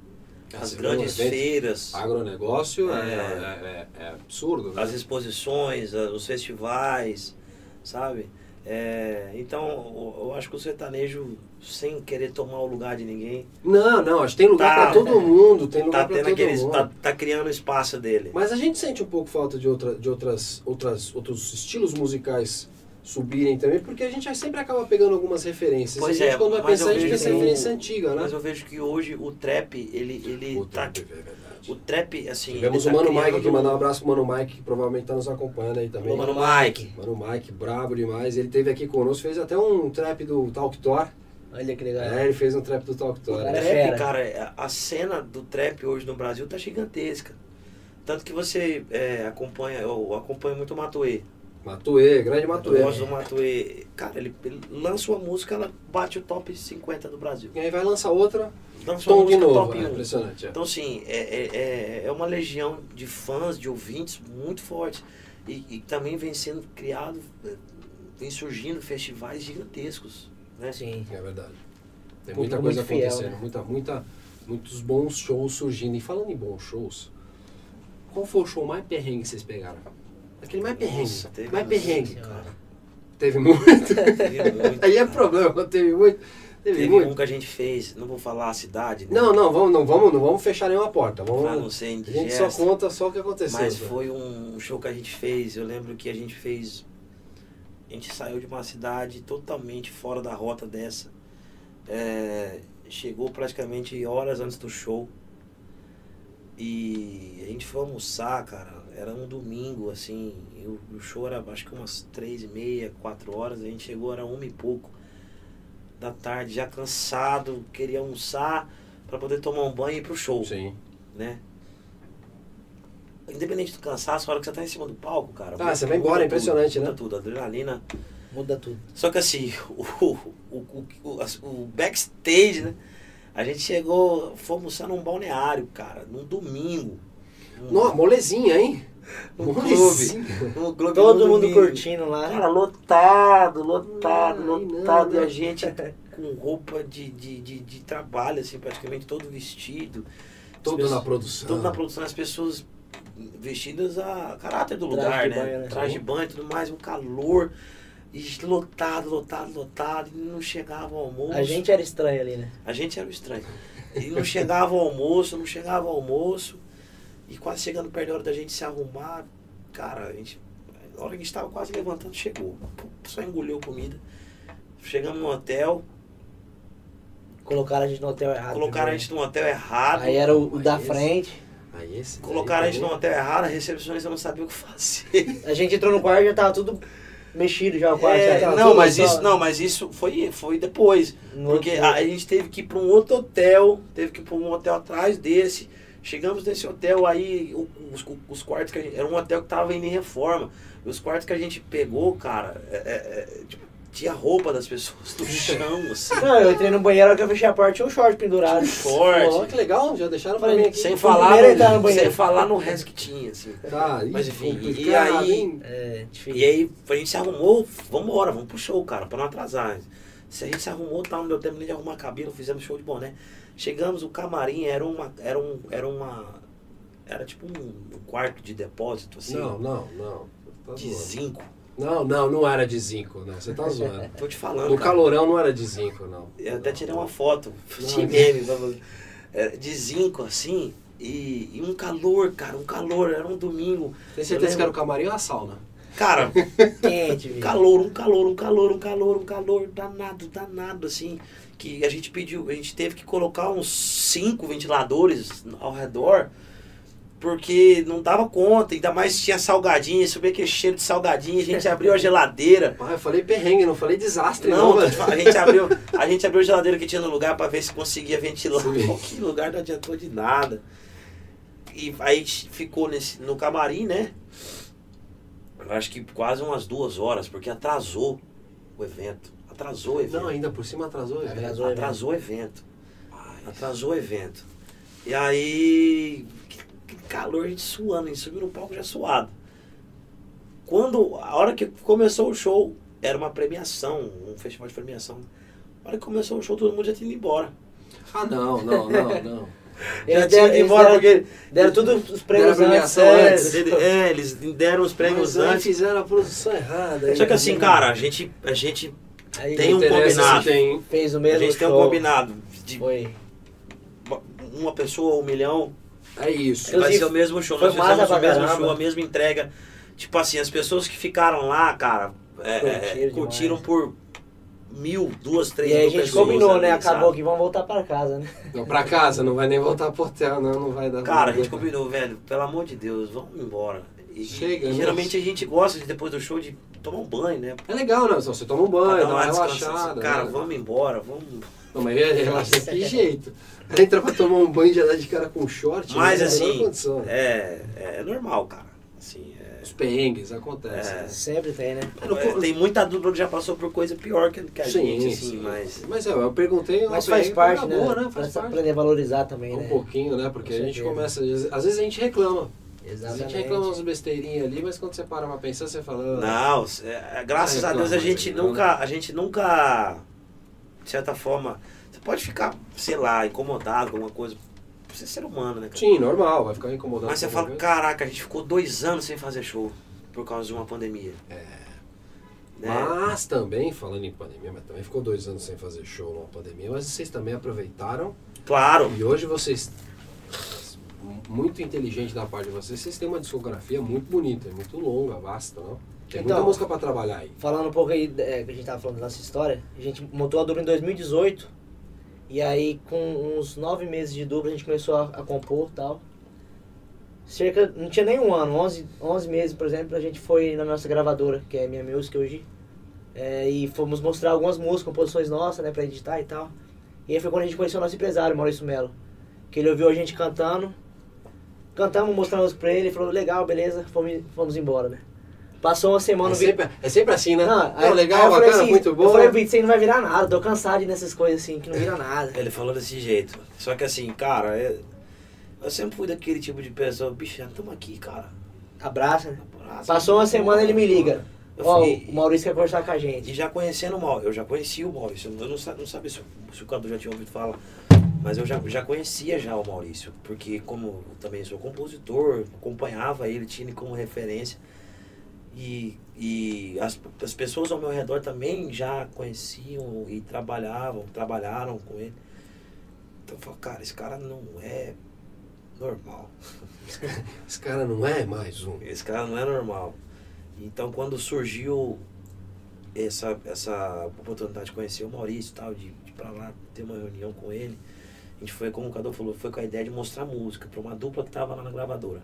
As grandes evento? feiras, Agronegócio é, É. é- é- é absurdo, né? as exposições, os festivais, sabe? É, então, eu, acho que o sertanejo, sem querer tomar o lugar de ninguém, Não, não, acho que tem lugar Tá. pra todo mundo, tem lugar tá pra tendo todo aqueles. mundo. Tá, tá criando o espaço dele. Mas a gente sente um pouco falta de, outra, de outras, outras, outros estilos musicais subirem também, porque a gente sempre acaba pegando algumas referências. Pois a gente, é, quando vai mas pensar, a eu gente vejo pensa em que o- referência antiga, né? Mas eu vejo que hoje o trap, ele, ele O tá. trap, é verdade. O trap, assim. Tivemos ele o tá Mano Mike aqui, mandar um abraço pro Mano Mike, que provavelmente tá nos acompanhando aí também. Ô, Mano Mike. Mano Mike, brabo demais. Ele teve aqui conosco, fez até um trap do Talk Thor. Olha que legal. É, ele fez um trap do Talk O Thor. cara é trap, cara, a a cena do trap hoje no Brasil tá gigantesca. Tanto que você é, acompanha, eu acompanho muito o Matuê. Matuê, grande Eu Matuê. gosto do Matuê. Cara, ele, ele lança uma música, ela bate o top 50 do Brasil. E aí vai lançar outra, Lança uma tom de novo. top É 1. impressionante. é. Então, assim, é, é, é- é uma legião de fãs, de ouvintes muito forte. E, e também vem sendo criado, vem surgindo festivais gigantescos. Né? Sim. É verdade. Tem Público muita coisa muito fiel, acontecendo, né? muita, muita, muitos bons shows surgindo. E falando em bons shows, qual foi o show mais perrengue que vocês pegaram? Aquele mais perrengue. Nossa, teve mais perrengue. Senhora. Teve muito. Teve muito. Aí é problema, teve muito. Teve, Teve muito. um que a gente fez, não vou falar a cidade, né? Não, não, vamos, não, vamos, não vamos fechar nenhuma porta. Vamos, Pra não ser a gente só conta só o que aconteceu. Mas só. foi um show que a gente fez. Eu lembro que a gente fez. A gente saiu de uma cidade totalmente fora da rota dessa. É, chegou praticamente horas antes do show. E a gente foi almoçar, cara. Era um domingo, assim. e o, show era acho que umas três e meia, quatro horas. A gente chegou, era uma e pouco da tarde, já cansado, queria almoçar para poder tomar um banho e ir pro show Sim. né? Independente do cansaço, a hora que você tá em cima do palco, cara. Ah, você vai muda embora, é tudo, impressionante, muda né? tudo, adrenalina. Muda tudo. Só que assim, o, o, o, o, backstage, né? A gente chegou, fomos almoçar num balneário, cara, num domingo. Nossa, molezinha, hein? Molezinha. clube. Num clube Todo mundo domingo. curtindo lá. Cara, lotado, lotado, Ai, lotado. não, E a não. gente com roupa de, de, de, de trabalho, assim, praticamente todo vestido. Todo pessoas- na produção. Tudo na produção, as pessoas vestidas a caráter do Traje lugar, de né? banho, né? Traje de banho e tudo mais, um calor. E lotado, lotado, lotado. E não chegava o almoço. A gente era estranho ali, né? A gente era o estranho. E não chegava o almoço, não chegava o almoço. E quase chegando perto da hora da gente se arrumar, cara, a gente. Na hora que a gente tava quase levantando, chegou. Só engoliu comida. Chegamos no hotel, Colocaram a gente no hotel errado. colocaram a primeiro. gente no hotel errado. Aí era o, o da esse- frente. Aí esse Colocaram a gente no também- hotel errado, a recepcionista não sabia o que fazer. A gente entrou no quarto e já tava tudo mexido já o quarto. É, já tava não, tudo mas só- isso, não, mas isso foi, foi depois. no Porque outro- a, a gente teve que ir para um outro hotel, teve que ir para um hotel atrás desse. Chegamos nesse hotel aí, os, os quartos que a gente. Era um hotel que tava indo em reforma. E os quartos que a gente pegou, cara, é- é- é, tipo, tinha roupa das pessoas no chão, assim. Não, eu entrei no banheiro, que eu fechei a porta, tinha um short pendurado. Forte. Ó, que legal, já deixaram pra mim aqui. Sem falar, no no, sem falar no resto que tinha, assim. Tá, Mas enfim, e aí-? É. E aí a gente se arrumou, vamos embora, vamos pro show, cara, pra não atrasar. Se a gente se arrumou, tá, não deu tempo nem de arrumar cabelo, fizemos show de boné. Chegamos, o camarim era uma. Era um. Era uma. Era tipo um, um quarto de depósito, assim. Não, não, não. Tá de zoando. zinco. Não, não, não era de zinco, não. Você tá zoando. Tô te falando. No cara. calorão não era de zinco, não. Eu até tirei uma foto de meme. Era de zinco, assim. E, e um calor, cara, um calor, era um domingo. Tem certeza que era o camarim ou a sauna? Cara, Quente, viu? calor, um calor, um calor, um calor, um calor, danado, danado, assim. Que a gente pediu, a gente teve que colocar uns cinco ventiladores ao redor, porque não dava conta, ainda mais tinha salgadinho, subia aquele cheiro de salgadinho, a gente abriu a geladeira. Ah, eu falei perrengue, não falei desastre, não, Não, a gente abriu, a gente abriu a geladeira que tinha no lugar para ver se conseguia ventilar. Sim. Qualquer lugar não adiantou de nada. E aí ficou nesse, no camarim, né? Eu acho que quase umas duas horas, porque atrasou o evento. Atrasou o evento. Não, ainda por cima atrasou. o atrasou o evento. Atrasou o evento. E aí, que, que calor, a gente suando, a gente subiu no palco já suado. Quando, a hora que começou o show, era uma premiação, um festival de premiação. Na hora que começou o show, todo mundo já tinha ido embora. Ah, não, não, não, não. Já tinha deram, ido embora, deram, porque deram tudo os prêmios Deram a antes. premiação é, antes. Ele- é, eles deram os prêmios Mas antes. fizeram a produção errada. Só que assim, cara, a gente, a gente Aí Tem um combinado. Tem... fez o A mesmo gente tem um show. combinado de Foi. uma pessoa, um milhão, É isso. vai Inclusive, ser o mesmo show. foi Nós fizemos o mesmo caramba. show, a mesma entrega. Tipo assim, as pessoas que ficaram lá, cara, é, é, Curtiram por mil, duas, três E aí a mil gente pessoas. combinou, ali, né? Acabou sabe? que vão voltar pra casa, né? Não, pra casa, não vai nem voltar pro hotel, não, não vai dar. Cara, a gente combinou, velho, pelo amor de Deus, vamos embora. E, Chega, e né? geralmente a gente gosta de, depois do show de tomar um banho, né? É legal, né? Só Você toma um Pra banho, dá uma relaxada. Cara, né? vamos embora, vamos. Não, mas é relaxa que jeito. Entra pra tomar um banho de andar de cara com short. Mas não tem a menor assim, é, é normal, cara. Assim, é, Os perrengues acontecem. É. né? Sempre tem, né? é, tem muita dupla que já passou por coisa pior que, a gente, assim, sim. mas. Mas é, eu perguntei. Mas faz perrengue parte, pra né? boa, né? Pra Faz parte. aprender a valorizar também, Um né? pouquinho, né? Porque Com a gente certeza. começa. Às vezes a gente reclama. Vezes a gente Exatamente. reclama umas besteirinhas ali, mas quando você para pra pensar, você fala. ah, Não, é, graças Não a Deus a gente não. nunca, a gente nunca, de certa forma, você pode ficar, sei lá, incomodado com alguma coisa, você é ser humano, né? cara? Sim, normal, vai ficar incomodado. Mas você fala, coisa. caraca, a gente ficou dois anos sem fazer show por causa de uma pandemia. É. Né? Mas também, falando em pandemia, mas também ficou dois anos sem fazer show numa pandemia, mas vocês também aproveitaram. Claro, E hoje vocês, muito inteligente da parte de vocês, vocês têm uma discografia muito bonita, muito longa, vasta, não? Tem muita Então, música pra trabalhar aí. Falando um pouco aí, é, que a gente tava falando da nossa história, a gente montou a dupla em 2018. E aí, com uns nove meses de dupla, a gente começou a, a compor e tal. Cerca, não tinha nem um ano, 11, 11 meses, por exemplo, a gente foi na nossa gravadora, que é Minha Music hoje. é, e fomos mostrar algumas músicas, composições nossas, né, pra editar e tal. E aí foi quando a gente conheceu o nosso empresário, Maurício Melo. Que ele ouviu a gente cantando. Cantamos, mostramos pra ele, ele falou, legal, beleza, fomos, fomos embora, né. Passou uma semana... É sempre, é sempre assim, né? não, aí- legal, eu bacana, assim, muito bom. Eu falei, Vitor, você não vai virar nada, tô cansado de ir nessas coisas assim, que não vira nada. ele falou desse jeito. Só que assim, cara, é- eu sempre fui daquele tipo de pessoa, bicho, tamo aqui, cara. Abraça, né? Abraça, Passou uma semana, ele me liga. Eu Ó, fui- o Maurício quer conversar com a E gente. já conhecendo o Maurício, eu já conhecia o Maurício, eu não, não sabia se, o- se o cantor já tinha ouvido falar, mas eu já, já conhecia já o Maurício, porque como eu também sou compositor, acompanhava ele, tinha ele como referência, e, e as, as pessoas ao meu redor também já conheciam e trabalhavam, trabalharam com ele. Então eu falo, cara, esse cara não é normal. Esse cara não é mais um. Esse cara não é normal. Então quando surgiu essa, essa oportunidade de conhecer o Maurício e tal, de, de ir pra lá ter uma reunião com ele, gente foi, como o Cadu falou, foi com a ideia de mostrar música para uma dupla que estava lá na gravadora.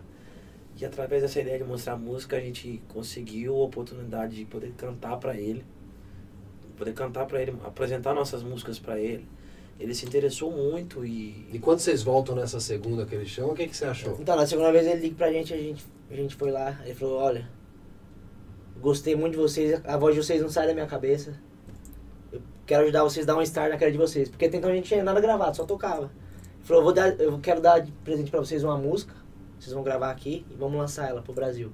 E através dessa ideia de mostrar música, a gente conseguiu a oportunidade de poder cantar para ele, poder cantar para ele, apresentar nossas músicas para ele. Ele se interessou muito e E quando vocês voltam nessa segunda que eles chamam, o que, que você achou? Então, na segunda vez ele liga pra gente, a gente, a gente foi lá, ele falou, olha, gostei muito de vocês, a voz de vocês não sai da minha cabeça. Quero ajudar vocês a dar um start na carreira de vocês. Porque até então a gente tinha nada gravado, só tocava. Ele falou, eu, vou dar, eu quero dar de presente pra vocês uma música, vocês vão gravar aqui e vamos lançar ela pro Brasil.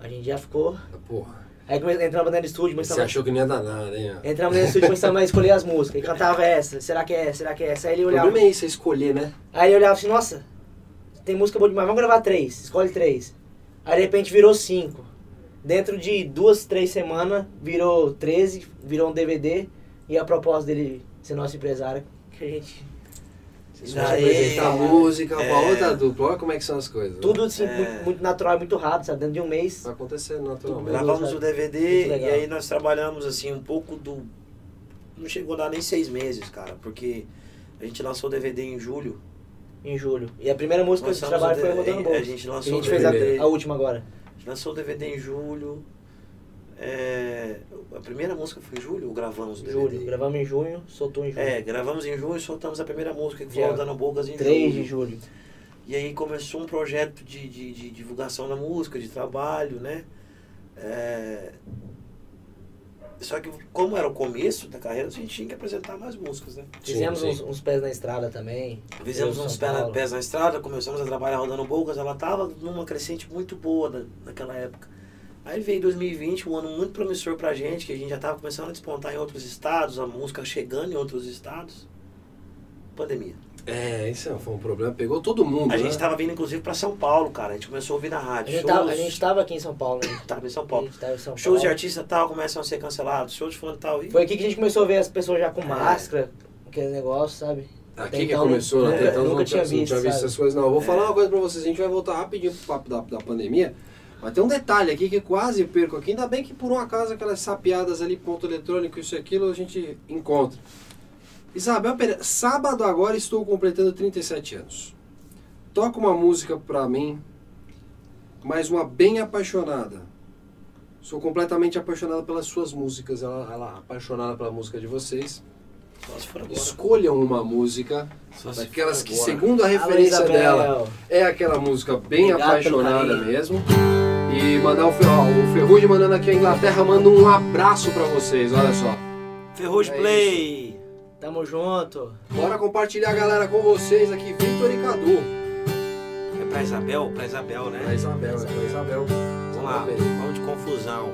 A gente já ficou. Ah, Porra. Aí entramos dentro do estúdio, Você começamos, achou que não ia dar nada, hein? entramos dentro do estúdio começamos a escolher as músicas. E cantava essa, será que é essa, será que é essa? Aí ele O olhava. problema é isso, é escolher, né? Aí ele olhava assim, nossa, tem música boa demais, vamos gravar três, escolhe três. Aí de repente virou cinco. Dentro de duas, três semanas, virou 13, virou um DVD. E a proposta dele ser nosso empresário, que a gente. Vocês vão apresentar é, música é. outra dupla. Olha como é que são as coisas. Tudo né? assim, É. muito, muito natural e muito rápido, sabe? Dentro de um mês. Vai acontecer naturalmente. Gravamos o DVD e aí nós trabalhamos assim um pouco do. Não chegou a dar nem seis meses, cara, porque a gente lançou o DVD em julho. Em julho. E a primeira música desse Lançamos trabalho o foi Rodando A Bolso. gente A lançou gente o fez DVD. a, a última agora. A gente lançou o DVD em julho. É, a primeira música foi em julho ou gravamos? Julho. Gravamos em junho, soltou em julho. É, gravamos em junho e soltamos a primeira música que foi Dia Rodando Bocas em 3 julho. de julho. E aí começou um projeto de, de, de divulgação da música, de trabalho, né? É, Só que como era o começo da carreira, a gente tinha que apresentar mais músicas, né? Fizemos sim. uns, uns pés na estrada também. Fizemos uns pés na, pés na estrada, começamos a trabalhar rodando bocas, ela tava numa crescente muito boa naquela época. Aí veio 2020, um ano muito promissor pra gente, que a gente já tava começando a despontar em outros estados, a música chegando em outros estados. Pandemia. É, isso foi um problema, pegou todo mundo. A né? gente tava vindo inclusive pra São Paulo, cara. A gente começou a ouvir na A rádio. gente, Shows, tava, a gente tava aqui em São Paulo, né? tava em São A Paulo. gente tava em São Shows de artista tal começam a ser cancelados, shows de fulano tal. E... Foi aqui que a gente começou a ver as pessoas já com É. máscara, aquele negócio, sabe? Aqui Até que então, começou, nunca- até então nunca não tinha não tinha visto, visto essas coisas, não. Eu vou falar uma coisa pra vocês, a gente vai voltar rapidinho pro papo da, da pandemia. Mas tem um detalhe aqui que quase perco aqui, ainda bem que por um acaso aquelas sapiadas ali, ponto eletrônico, isso e aquilo, a gente encontra. Isabel Pereira, sábado agora estou completando 37 anos. Toca uma música pra mim, mas uma bem apaixonada. Sou completamente apaixonada pelas suas músicas, ela, ela é apaixonada pela música de vocês. Escolham uma música daquelas que, segundo a referência dela, é aquela música bem Obrigado apaixonada carinho. mesmo. E mandar o, ó, o Ferrugem mandando aqui a Inglaterra, manda um abraço pra vocês, olha só. Ferrugem É Play. Tamo junto. Bora compartilhar, galera, com vocês aqui, Vitor e Cadu. É pra Isabel? Pra Isabel, né? É Isabel, é pra Isabel. Vamos lá, vamos de confusão.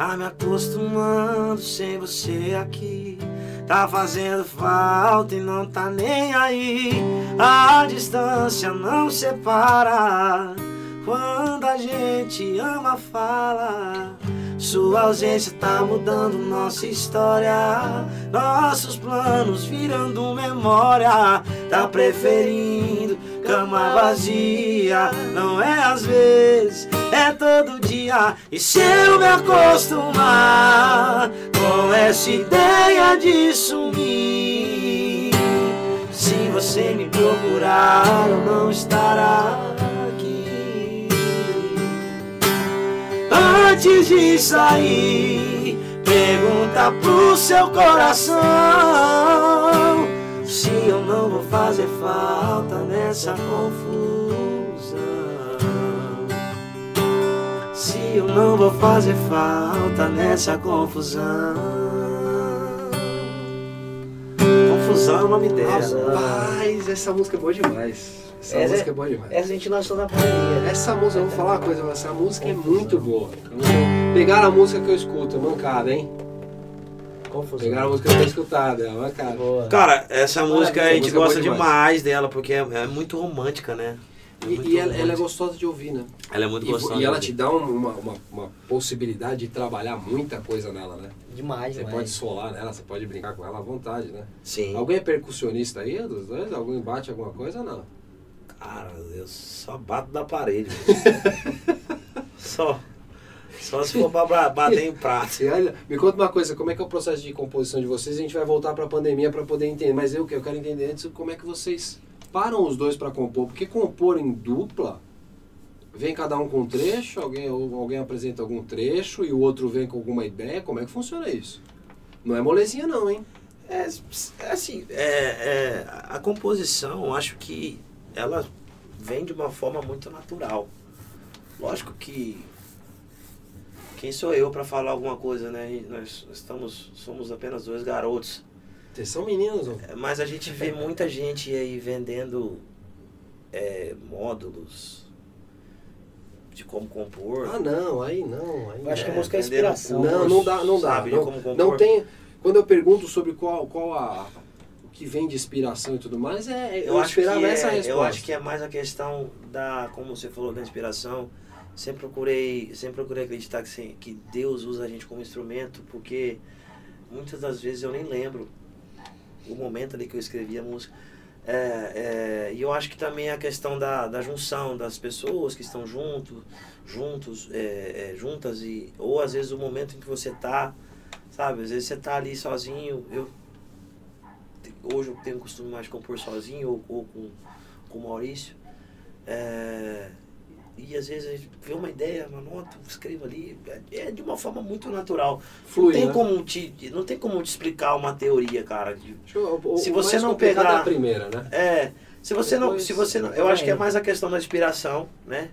Tá me acostumando sem você aqui. Tá fazendo falta e não tá nem aí. A distância não separa. Quando a gente ama, fala. Sua ausência tá mudando nossa história. Nossos planos virando memória. Tá preferindo cama vazia. Não é às vezes, é todo dia. E se eu me acostumar com essa ideia de sumir, se você me procurar, eu não estará Antes de sair, pergunta pro seu coração se eu não vou fazer falta nessa confusão. Se eu não vou fazer falta nessa confusão. Confusão é o nome dela. Rapaz, essa música é boa demais. Essa, Essa música é- é boa demais. Essa a gente lançou na pandemia, né? Essa música, eu vou falar uma coisa, mas essa música é muito boa. Pegaram a música que eu escuto, mancada, hein? Confusão. Pegaram a música que eu tenho escutado, é mancada. Boa. Cara, essa música a gente música é gosta demais. demais. dela, porque é, é muito romântica, né? É E, e ela, ela é gostosa de ouvir, né? Ela é muito E, gostosa. e ela te dá um- uma, uma, uma possibilidade de trabalhar muita coisa nela, né? Demais, Você demais. pode solar nela, você pode brincar com ela à vontade, né? Sim. Alguém é percussionista aí dos dois? Alguém bate alguma coisa ou não? Cara, eu só bato na parede. só. Só se for pra ba- bater em prato. Olha, me conta uma coisa, como é que é o processo de composição de vocês? A gente vai voltar pra pandemia pra poder entender, mas eu, eu quero entender antes como é que vocês param os dois pra compor, porque compor em dupla, vem cada um com um trecho, alguém, alguém apresenta algum trecho e o outro vem com alguma ideia, como é que funciona isso? Não é molezinha não, hein? É, é assim, é, é, a composição, acho que ela vem de uma forma muito natural. Lógico que quem sou eu para falar alguma coisa, né? Nós estamos, somos apenas dois garotos. Vocês são meninos, ó. É, Mas a gente vê muita gente aí vendendo é, módulos de como compor. Ah não, aí não, aí Eu acho que É, a música é venderam inspiração. Não, não dá, não dá. Sabe de Não, como compor? não tem. Quando eu pergunto sobre qual, qual a o que vem de inspiração e tudo mais, é eu, eu acho que esperava essa é, resposta. eu acho que é mais a questão da como você falou da inspiração sempre procurei sempre procurei acreditar que, sim, que Deus usa a gente como instrumento porque muitas das vezes eu nem lembro o momento ali que eu escrevi a música É, é, e eu acho que também a questão da, da junção das pessoas que estão junto, juntos, é, é, juntas, e, ou às vezes o momento em que você tá, sabe? Às vezes você tá ali sozinho. Eu, hoje eu tenho o costume mais de compor sozinho ou, ou com, com o Maurício. É, e às vezes a gente vê uma ideia, uma nota, escrevo ali, é de uma forma muito natural. Flui, não, tem né? como te, não tem como te explicar uma teoria, cara. de- Deixa eu- o- Se você não complicado pegar- é a primeira, né? É, se você não, Depois- se você não, eu acho que é mais a questão da inspiração, né?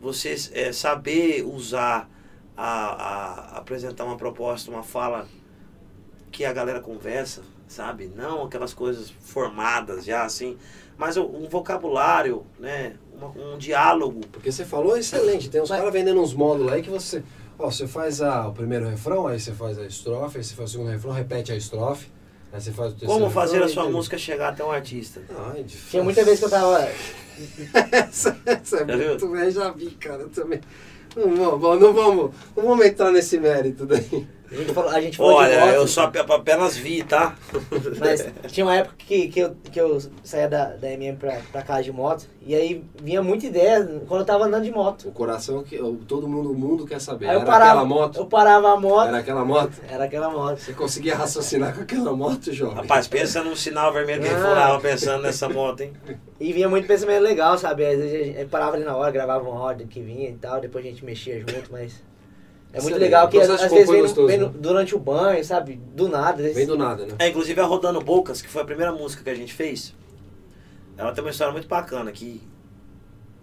Você é, saber usar a, a- apresentar uma proposta, uma fala que a galera conversa, sabe? Não aquelas coisas formadas já, assim, mas o- um vocabulário, né? Uma- um diálogo. Porque você falou excelente, tem uns caras vendendo uns módulos aí que você. Ó, você faz a, o primeiro refrão, aí você faz a estrofe, aí você faz o segundo refrão, repete a estrofe, aí você faz o terceiro Como fazer refrão, a sua música chegar até um artista. Ai, difícil. Tinha muita vez que eu tava. essa, essa é Já viu? muito bem, já vi, cara, eu também. Não vamos, não vamos, não vamos entrar nesse mérito daí. A gente falou, a gente falou de Olha, moto, eu só ap- apenas vi, tá? Mas tinha uma época que, que, eu, que eu saía da, da MM pra, pra casa de moto, e aí vinha muita ideia quando eu tava andando de moto. O coração que todo mundo, o mundo quer saber. Aí eu Era parava, aquela moto? eu parava a moto, Era aquela moto? era aquela moto. Você conseguia raciocinar com aquela moto, jovem? Rapaz, pensa num sinal vermelho que ele Ah. furava pensando nessa moto, hein? E vinha muito pensamento legal, sabe? Às vezes a gente parava ali na hora, gravava uma ordem que vinha e tal, depois a gente mexia junto, mas. É muito Excelente. legal que às, vezes vem, gostoso, vem né? durante o banho, sabe? Do nada. Vem do nada, né? É, inclusive a Rodando Bocas, que foi a primeira música que a gente fez, ela tem uma história muito bacana, que,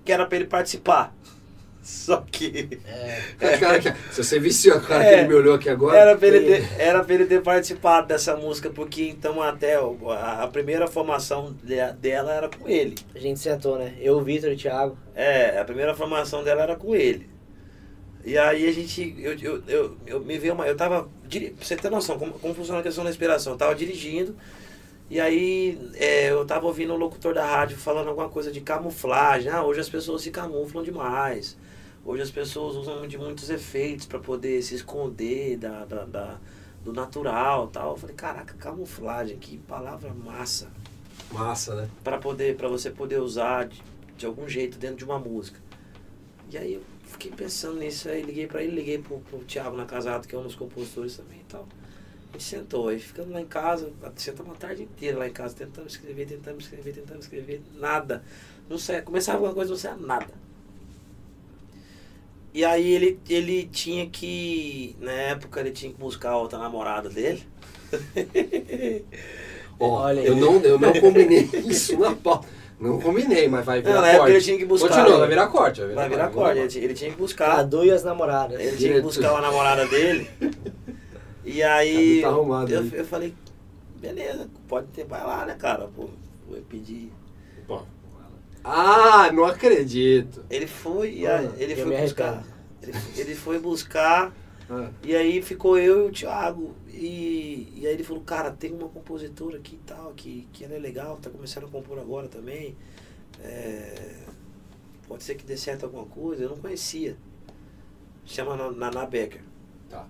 que era pra ele participar. Só que É, cara, que- se você viciou a cara É. que ele me olhou aqui agora. era pra, ele ter, era pra ele ter participado dessa música, porque então até a, a primeira formação de- dela era com ele. A gente sentou, né? Eu, o Vitor e o Thiago. É, a primeira formação dela era com ele. E aí a gente, eu, eu, eu, eu me veio uma, eu tava, pra você ter noção como, como funciona a questão da inspiração, eu tava dirigindo, e aí é, eu tava ouvindo o locutor da rádio falando alguma coisa de camuflagem, ah, hoje as pessoas se camuflam demais, hoje as pessoas usam de muitos efeitos para poder se esconder da, da, da- do natural tal. Eu falei, caraca, camuflagem, que palavra massa Massa, né? para poder para você poder usar de, de algum jeito dentro de uma música. E aí eu fiquei pensando nisso, aí liguei para ele, liguei pro, pro Thiago na Casado, que é um dos compositores também e tal. A gente sentou, aí ficando lá em casa, sentamos a tarde inteira lá em casa, tentando escrever, tentando escrever, tentando escrever, nada. Não sei, começava alguma coisa, não saia nada. E aí ele, ele tinha que, na época ele tinha que buscar a outra namorada dele. Olha eu não, eu não combinei isso na pauta. Não combinei, mas vai virar Não, na época corte. ele tinha que buscar. Continua, vai virar corte. Vai virar, Vai virar corte, ele, tinha- ele tinha que buscar. Cadu e as namoradas. Ele tinha que buscar uma namorada dele. E aí. Cadu tá arrumado eu, aí. eu falei, beleza, pode ter, vai lá, né, cara? Pô, vou pedir. Pô. Ah, não acredito. Ele foi, e Ah, ele foi buscar. Ele, ele foi buscar, E aí ficou eu e o Thiago. E, e aí ele falou, cara, tem uma compositora aqui e tal, que, que ela é legal, tá começando a compor agora também. É, pode ser que dê certo alguma coisa, eu não conhecia. Chama Na- Naná Becker. Tá.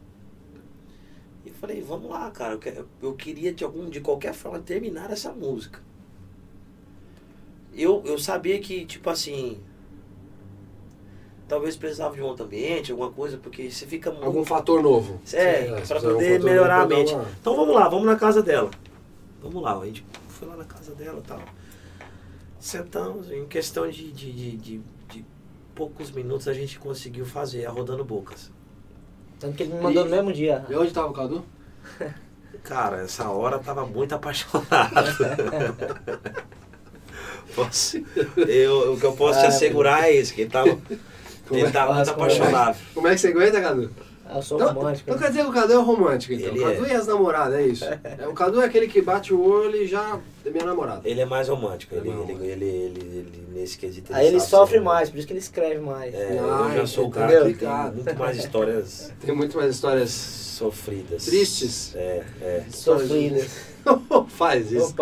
E eu falei, vamos lá, cara. Eu, que- eu queria de, algum, de qualquer forma terminar essa música. Eu, eu sabia que, tipo assim. Talvez precisava de um outro ambiente, alguma coisa, porque você fica muito. Algum fator novo. É, Sim, pra se fizer um poder melhorar a mente. uma- Então vamos lá, vamos na casa dela. Vamos lá, a gente foi lá na casa dela e tal. Sentamos, em questão de, de, de, de- de poucos minutos a gente conseguiu fazer a Rodando Bocas. Tanto que ele me mandou no mesmo dia. E onde tava o Cadu? Cara, essa hora tava muito apaixonado. Posso- eu, o que eu posso te assegurar é isso, que ele tava, Como ele é? tava muito é? apaixonado. Como é que você aguenta, Cadu? Eu sou Então, romântico. então né? quer dizer que o Cadu é romântico, então. Ele o Cadu é. e as namoradas, é isso. É, o Cadu é aquele que bate o olho e já é minha namorada. Ele é mais romântico, ele, É ele, ele, ele, ele- nesse quesito. Aí ele sofre mais, por isso que ele escreve mais. É, Ah, eu já sou o cara que tem muito mais histórias Tem muito mais histórias sofridas. tristes. É, é. Sofrida. Faz isso.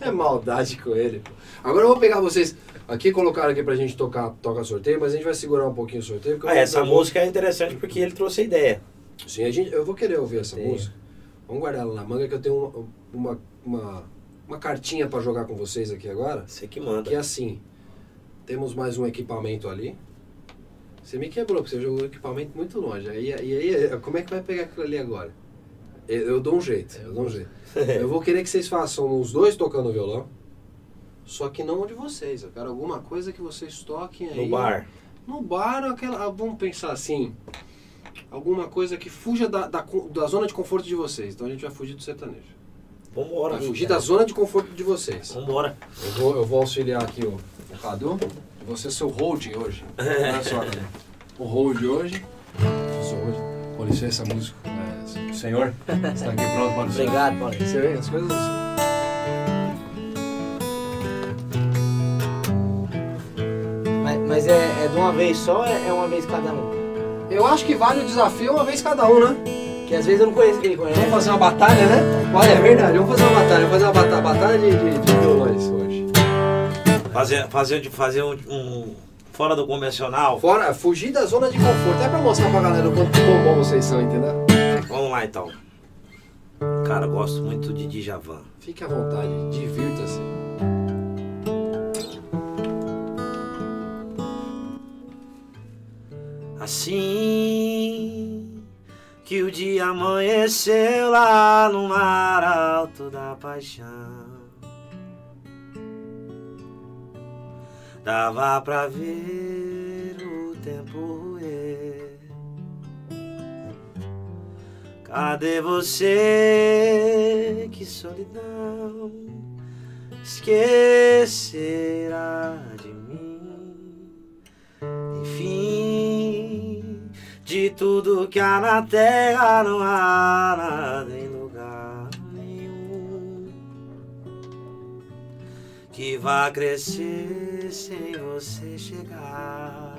É maldade com ele. pô. Agora eu vou pegar vocês. Aqui colocaram aqui pra gente tocar toca sorteio, mas a gente vai segurar um pouquinho o sorteio. Ah, essa música é interessante porque ele trouxe a ideia. Sim, a gente, eu vou querer ouvir essa Sim. música. Vamos guardar ela na manga que eu tenho uma, uma, uma, uma cartinha pra jogar com vocês aqui agora. Você que manda. Que é assim, temos mais um equipamento ali. Você me quebrou, porque você jogou o equipamento muito longe. E, e aí, como é que vai pegar aquilo ali agora? Eu, eu dou um jeito, eu dou um jeito. Eu vou querer que vocês façam os dois tocando violão, só que não de vocês. Eu quero alguma coisa que vocês toquem aí. No bar. No bar, aquela, ah, vamos pensar assim, alguma coisa que fuja da, da, da zona de conforto de vocês. Então a gente vai fugir do sertanejo. Vambora. Vai fugir da zona de conforto de vocês. Vambora. Eu vou, eu vou auxiliar aqui o, o Cadu. Vou ser seu hold hoje. Olha só. O hold hoje. Com licença, músico. É, Senhor, está aqui pronto para o. Obrigado, Paulinho. Você vê as coisas. Uma vez só é é uma vez cada um? Eu acho que vale o desafio uma vez cada um, né? Que às vezes eu não conheço quem conhece. Vamos fazer uma batalha, né? Olha, é verdade, vamos fazer uma batalha, vamos fazer uma batalha, batalha de, de, de violões hoje. Fazer, fazer, de- fazer um, um fora do convencional. Fora, fugir da zona de conforto. É pra mostrar pra galera o quanto quão bom vocês são, entendeu? Vamos lá então. Cara, eu gosto muito de Djavan. Fique à vontade, divirta-se. Assim que o dia amanheceu lá no mar alto da paixão. Dava pra ver o tempo. Cadê você? Que solidão esquecerá de mim. Enfim, de tudo que há na terra não há nada em lugar nenhum que vá crescer sem você chegar.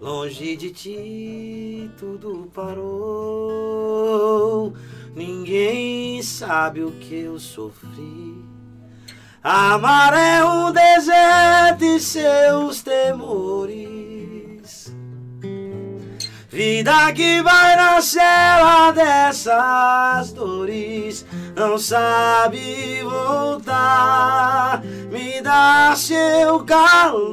Longe de ti tudo parou. Ninguém sabe o que eu sofri. Amar é um deserto e seus temores. Vida que vai na cela dessas dores, não sabe voltar. Me dá seu calor,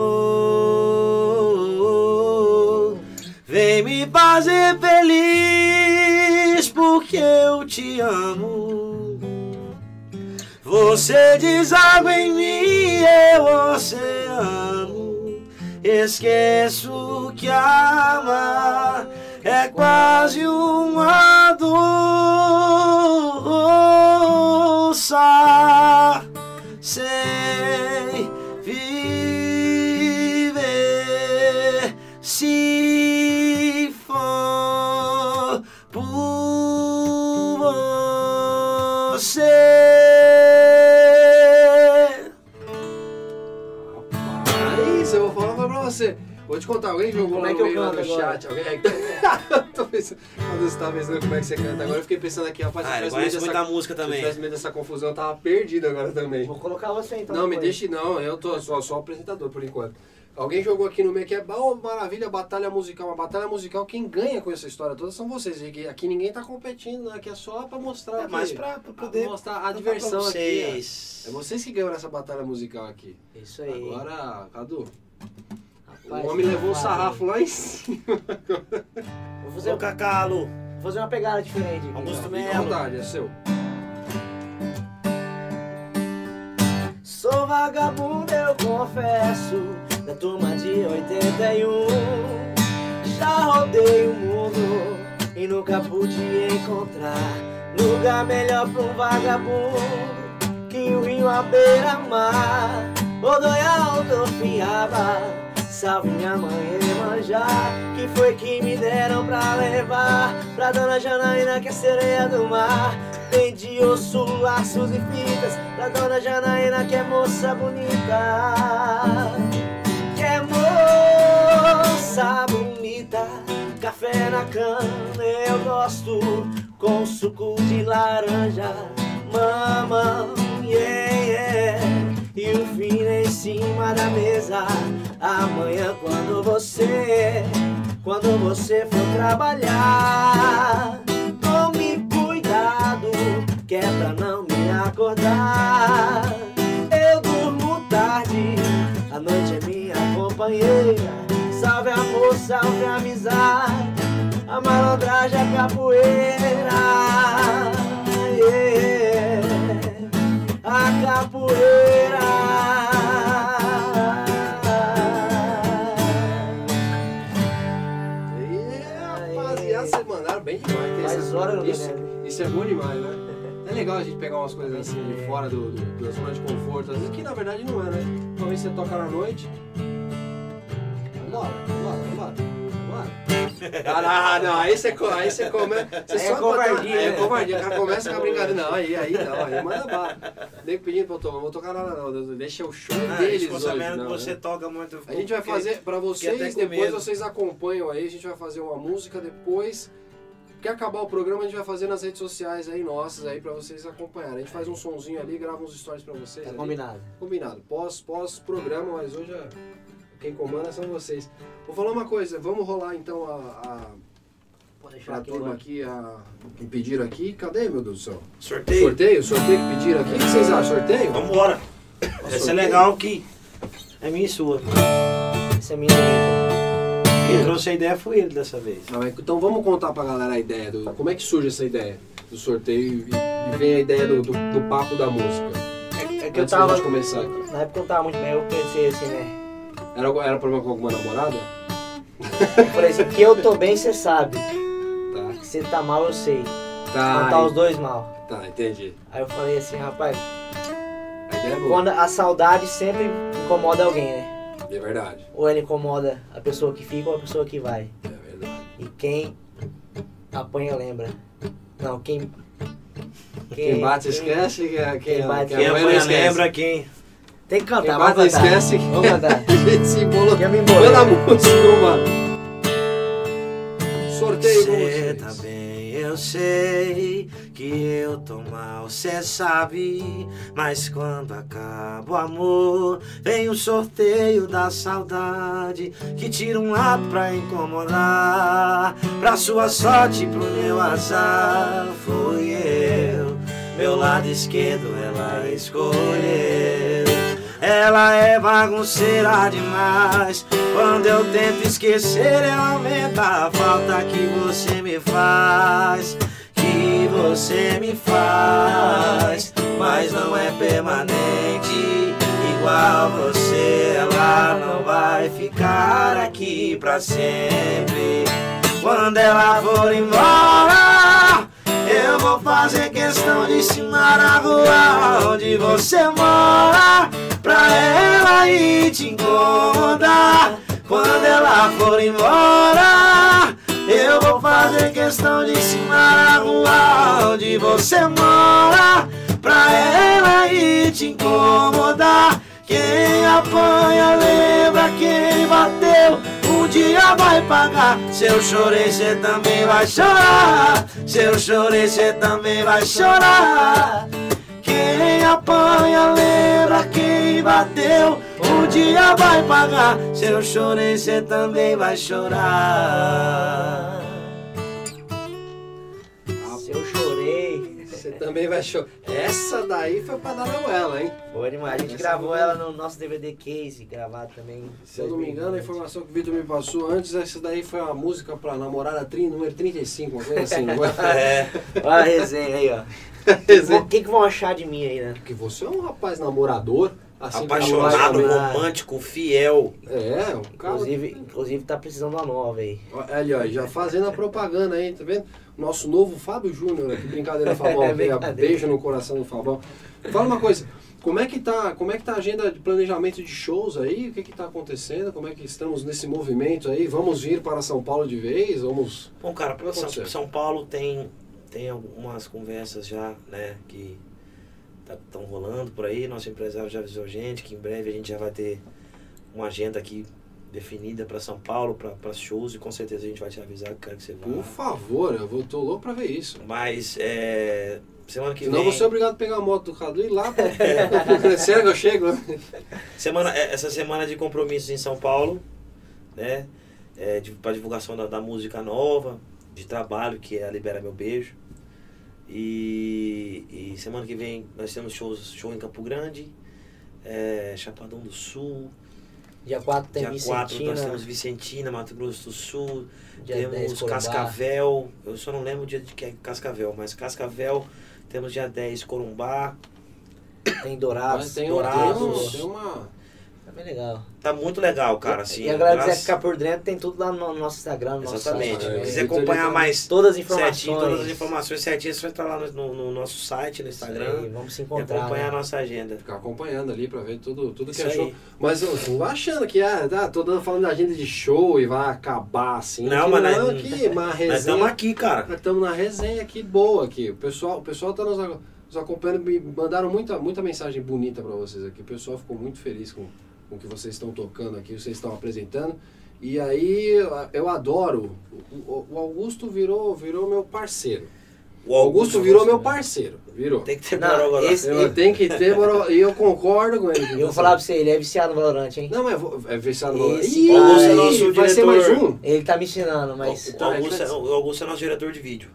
vem me fazer feliz porque eu te amo. Você deságua em mim, eu oceano. Esqueço que amar é quase uma doça sem você. Vou te contar, alguém jogou Como lá é no que eu canto no agora? chat. Alguém... Eu tô pensando, quando você tava pensando como é que você canta agora, eu fiquei pensando aqui, rapaz, se Ah, eu conhece dessa- muita música se eu também. tivesse medo dessa confusão, eu tava perdido agora também. Vou colocar você então. Não, me depois. deixe não, eu tô só, só apresentador por enquanto. Alguém jogou aqui no meio que é oh, maravilha, batalha musical. Uma batalha musical, quem ganha com essa história toda são vocês. Que Aqui ninguém tá competindo, né? Aqui é só pra mostrar. É aqui, mais pra, pra poder mostrar a diversão pra aqui. vocês. ó. É vocês que ganham nessa batalha musical aqui. Isso aí. Agora, Cadu, Rapaz, o homem levou o sarrafo lá em cima. Vou fazer, Ô, Cacalo, vou fazer uma pegada diferente aqui. Augusto Melo. vontade, é seu. Sou vagabundo, eu confesso, da turma de 81. Já rodei o mundo e nunca pude encontrar lugar melhor pra um vagabundo que o rio à beira-mar. Rodoial do Fiaba, salve minha mãe Emanjá, que foi que me deram pra levar pra dona Janaína, que é sereia do mar. Vendi osso, laços e fitas pra dona Janaína, que é moça bonita. Que é moça bonita. Café na cana eu gosto com suco de laranja. Mamão, yeah, yeah. E o vinho em cima da mesa. Amanhã quando você, quando você for trabalhar, tome cuidado, que é pra não me acordar. Eu durmo tarde, a noite é minha companheira. Salve amor, salve amizade, a malandragem, a capoeira. A capoeira. E, rapaziada, vocês mandaram bem demais. Faz hora isso, isso é bom demais, né? É legal a gente pegar umas coisas assim de fora do, do- da zona de conforto, às vezes que na verdade não é, né? Talvez você toca na noite. Vambora, vambora, vambora. Ah, não, aí você, aí você começa. Você Aí é só covardia, É, né? covardia. O cara começa com a brincadeira. Não, aí, aí não, aí manda bala. Nem pedindo pra eu tocar, não vou tocar nada, não. Deixa o show Ah, deles ficou hoje. sabendo que você né? toca muito. A gente vai fazer, pra vocês, depois vocês acompanham aí, a gente vai fazer uma música depois. Que acabar o programa, a gente vai fazer nas redes sociais aí, nossas aí, pra vocês acompanharem. A gente faz um sonzinho ali, grava uns stories pra vocês. Tá ali. combinado. Combinado. Pós, pós programa, mas hoje é- quem comanda são vocês. Vou falar uma coisa, vamos rolar então a, a Pode deixar pra aqui turma aqui a, que pediram aqui. Cadê, meu Deus do céu? Sorteio. Sorteio? Sorteio que pediram aqui? O que vocês acham? Sorteio? Vambora. Vai ser sorteio? legal que é minha e sua. Essa é minha letra. Quem trouxe a ideia foi ele dessa vez. Ah, mas Então vamos contar pra galera a ideia do. Como é que surge essa ideia do sorteio e, e vem a ideia do, do, do papo da música? É que eu Antes da tava. começar aqui. Na época eu não tava muito bem, eu pensei assim, né? Era, era problema com alguma namorada? Falei assim, que eu tô bem, você sabe. Tá. Que você tá mal, eu sei. Tá. Não tá os dois mal. Tá, entendi. Aí eu falei assim, rapaz, A ideia é boa. quando a saudade sempre incomoda alguém, né? É verdade. Ou ela incomoda a pessoa que fica ou a pessoa que vai. É verdade. E quem apanha lembra. Não, quem. Quem, bate esquece, quem, quem, quem bate- quem Quem apanha não amanhã esquece. lembra quem? Tem que cantar, vamos cantar. esquece. Vamos cantar. A gente se embolou. Eu me embolei. Manda a música, mano. Sorteio com Cê vocês. tá bem, eu sei que eu tô mal, cê sabe. Mas quando acaba o amor, vem o sorteio da saudade que tira um lado pra incomodar. Pra sua sorte, pro meu azar, fui eu. Meu lado esquerdo ela escolheu. Ela é bagunceira demais. Quando eu tento esquecer, ela aumenta a falta que você me faz. Que você me faz. Mas não é permanente. Igual você, ela não vai ficar aqui pra sempre. Quando ela for embora, eu vou fazer questão de ensinar a rua onde você mora. Pra ela ir te incomodar. Quando ela for embora, eu vou fazer questão de ensinar a rua onde você mora. Pra ela ir te incomodar. Quem apanha lembra quem bateu. Um dia vai pagar. Se eu chorei, cê também vai chorar. Se eu chorei, cê também vai chorar. Quem apanha lembra quem bateu. Um dia vai pagar. Se eu chorei, cê também vai chorar. Se eu chorei. Você também vai chorar. Essa daí foi pra dar ela, hein? Foi demais. A gente Essa gravou foi- ela no nosso DVD case, gravado também. Se eu não me engano, a 2020. informação que o Vitor me passou antes, essa daí foi a música pra namorada tri, número 35, uma coisa assim. não é? É, Olha a resenha aí, ó. O que, que vão achar de mim aí, né? Porque você é um rapaz namorador, assim apaixonado, romântico, fiel. É, um cara. Inclusive, inclusive tá precisando de uma nova aí. Olha Ali, ó, já fazendo a propaganda aí, tá vendo? Nosso novo Fábio Júnior aqui, brincadeira, Fabão. É, brincadeira. beijo no coração do Fabão. Fala uma coisa, como é que tá, como é que tá a agenda de planejamento de shows aí? O que que tá acontecendo? Como é que estamos nesse movimento aí? Vamos vir para São Paulo de vez? Vamos... Bom, cara, Pode São. São Paulo tem, tem algumas conversas já, né, que estão rolando por aí. Nosso empresário já avisou a gente que em breve a gente já vai ter uma agenda aqui definida para São Paulo, para shows, e com certeza a gente vai te avisar que quero que você vá. Por favor, eu vou, tô louco pra ver isso. Mas, é, semana que Senão vem... você é obrigado a pegar a moto do Cadu e ir lá. pra- Sério que eu chego? Semana, é, essa semana de compromissos em São Paulo, né? É, para divulgação da, da música nova, de trabalho, que é a Libera Meu Beijo. E, e semana que vem nós temos shows, show em Campo Grande, é, Chapadão do Sul. Dia 4 tem dia 4 Vicentina. nós temos Vicentina, Mato Grosso do Sul. dia temos 10 Corumbá. Cascavel. Eu só não lembro o dia de que é Cascavel, mas Cascavel. Temos dia 10 Corumbá. Tem Dourados. Mas tem, Dourados. tem, tem uma... Bem legal. Tá muito legal, cara. Assim, e a galera quiser ficar por dentro, tem tudo lá no nosso Instagram, no nosso Exatamente. site. É, né? quiser acompanhar mais Todas as informações. certinho, todas as informações certinhas, você vai estar lá no, no- no nosso site, no Instagram. aí, vamos se E encontrar. acompanhar né? a nossa agenda. Ficar acompanhando ali pra ver tudo, tudo que achou. aí. Mas eu vai achando que, ah, tá, tô dando, falando da agenda de show e vai acabar assim. Não, mas não, nós- aqui, uma Nós resenha. estamos aqui, cara. Nós estamos na resenha aqui boa aqui. O pessoal, o pessoal tá nos, nos acompanhando, me mandaram muita, muita mensagem bonita para vocês aqui. O pessoal ficou muito feliz com, com o que vocês estão tocando aqui, vocês estão apresentando. E aí eu adoro. O, o Augusto virou, virou meu parceiro. O Augusto virou meu parceiro. Virou. Tem que ter Não, esse- Eu tenho que ter, e eu concordo com ele. Eu vou falar pra você, ele é viciado no Valorant, hein? Não, mas é viciado no Esse Ih, cara Augusto é nosso vai ser diretor. mais um? Ele tá me ensinando, mas. O Augusto, Tá, é, o Augusto é nosso diretor de vídeo.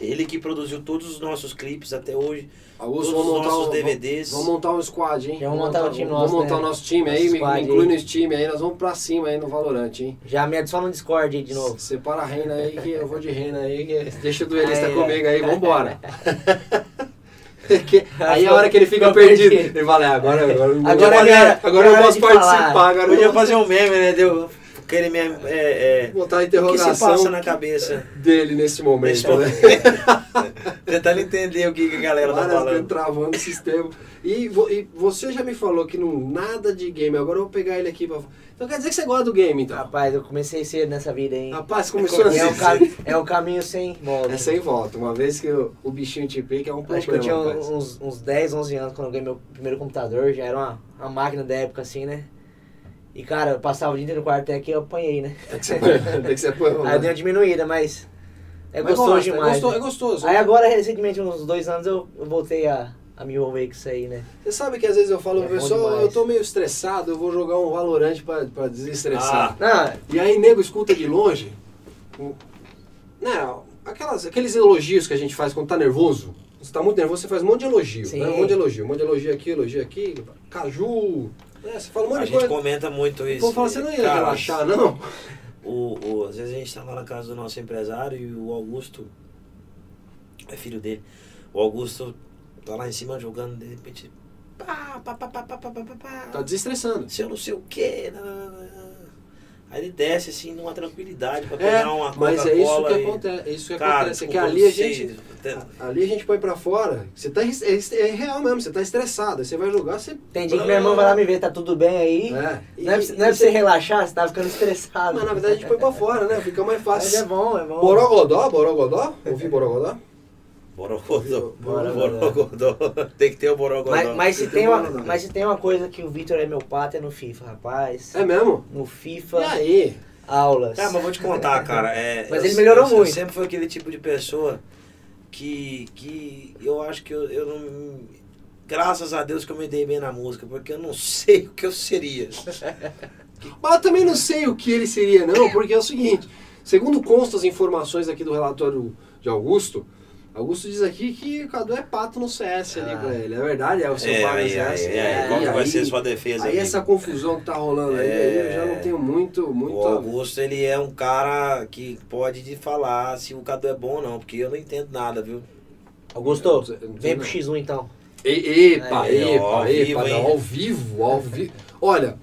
Ele que produziu todos os nossos clipes até hoje. Augusto, Todos vamos os montar nossos um, DVDs. Vamos montar um squad, hein? Já vamos montar um time Vamos nosso, montar né? o nosso time aí, me inclui nesse time aí, nós vamos pra cima aí no Valorante, hein? Já me adiciona no Discord aí de novo. Separa a reina aí que eu vou de reina aí, que deixa o duelista Aí, comigo aí, vambora. Que- aí a hora que ele fica perdido, perdido. ele fala, é, agora, agora, é eu posso falar. participar, agora eu Podia vou fazer um meme, né? Deu aquele meme. É, é, botar a o que se interrogação passa na cabeça? dele nesse momento, né? Tentando entender o que, que a galera tá falando. travando o sistema. E, vo- e você já me falou que não nada de game, agora eu vou pegar ele aqui pra... Então quer dizer que você gosta do game, então? Rapaz, eu comecei cedo nessa vida, hein? Rapaz, começou E é, assim. ca- é um caminho sem volta. É sem volta. Uma vez que o, o bichinho te pica, é um problema, Acho que eu tinha uns, uns 10, 11 anos quando eu ganhei meu primeiro computador. Já era uma, uma máquina da época, assim, né? E, cara, eu passava o dia inteiro no quarto até que eu apanhei, né? Tem que ser, tem que ser põe Aí eu dei uma diminuída, mas é Mas gostoso gosta, demais. É gostoso, né? é gostoso. Aí agora, recentemente, uns dois anos, eu, eu voltei a, a me envolver com isso aí, né? Você sabe que às vezes eu falo, É pessoal, eu tô meio estressado, eu vou jogar um Valorante pra, pra desestressar. Não, E aí nego escuta de longe. o- Né, aquelas, aqueles elogios que a gente faz quando tá nervoso. Você tá muito nervoso, você faz um monte de elogio. Né? Um monte de elogio. Um monte de elogio aqui, elogio aqui. Caju. Né? Você fala um monte A de gente coisa. comenta muito isso. povo fala, você não ia Cara, relaxar, não? O, o- às vezes a gente tá lá na casa do nosso empresário e o Augusto é filho dele. O Augusto tá lá em cima jogando, de repente. Pá, pá, pá, pá, pá, pá, pá, pá, pá. Tá desestressando. Se eu não sei o quê. nananana. Aí ele desce assim numa tranquilidade pra É, pegar uma mas é isso que e- acontece. É isso que Cara, acontece. É que ali a gente. Ali a gente põe pra fora. Você tá, é, é real mesmo, você tá estressado. Aí você vai jogar, você. tem dia que minha irmã vai lá me ver, tá tudo bem aí. É. Não é, E- pra- não é e pra você relaxar, você tá ficando estressado. Mas na verdade a gente põe pra fora, né? Fica mais Mas é fácil. bom, é bom. Borogodó, Borogodó? Ouvi Borogodó? Borogodó. Borogodó. Borogodó. Tem que ter o Borogodó. Mas, mas, se Tem tem uma, Borogodó. mas se tem uma coisa que o Vitor é meu pato é no FIFA, rapaz. É mesmo? No E FIFA, aí? aulas. Cara, mas vou te contar, cara. é, Mas eu- ele melhorou eu- eu muito. sempre fui aquele tipo de pessoa que, que eu acho que eu, eu não. Graças a Deus que eu me dei bem na música, porque eu não sei o que eu seria. Mas eu também não sei o que ele seria, não, porque é o seguinte: segundo constam as informações aqui do relatório de Augusto, Augusto diz aqui que o Cadu é pato no CS ali Ah. pra ele. É verdade, é o seu É, pai no aí, CS. aí, aí, qual que vai aí- ser sua defesa Aí aqui? essa confusão que tá rolando aí, aí eu já não tenho muito, muito. O Augusto, ele é um cara que pode te falar se o Cadu é bom ou não, porque eu não entendo nada, viu? Augusto, Eu não sei- eu não vem pro não. X1 então. E- Epa, Aí, ó, epa, ao epa, vivo, não, ao vivo, ao vivo. Olha,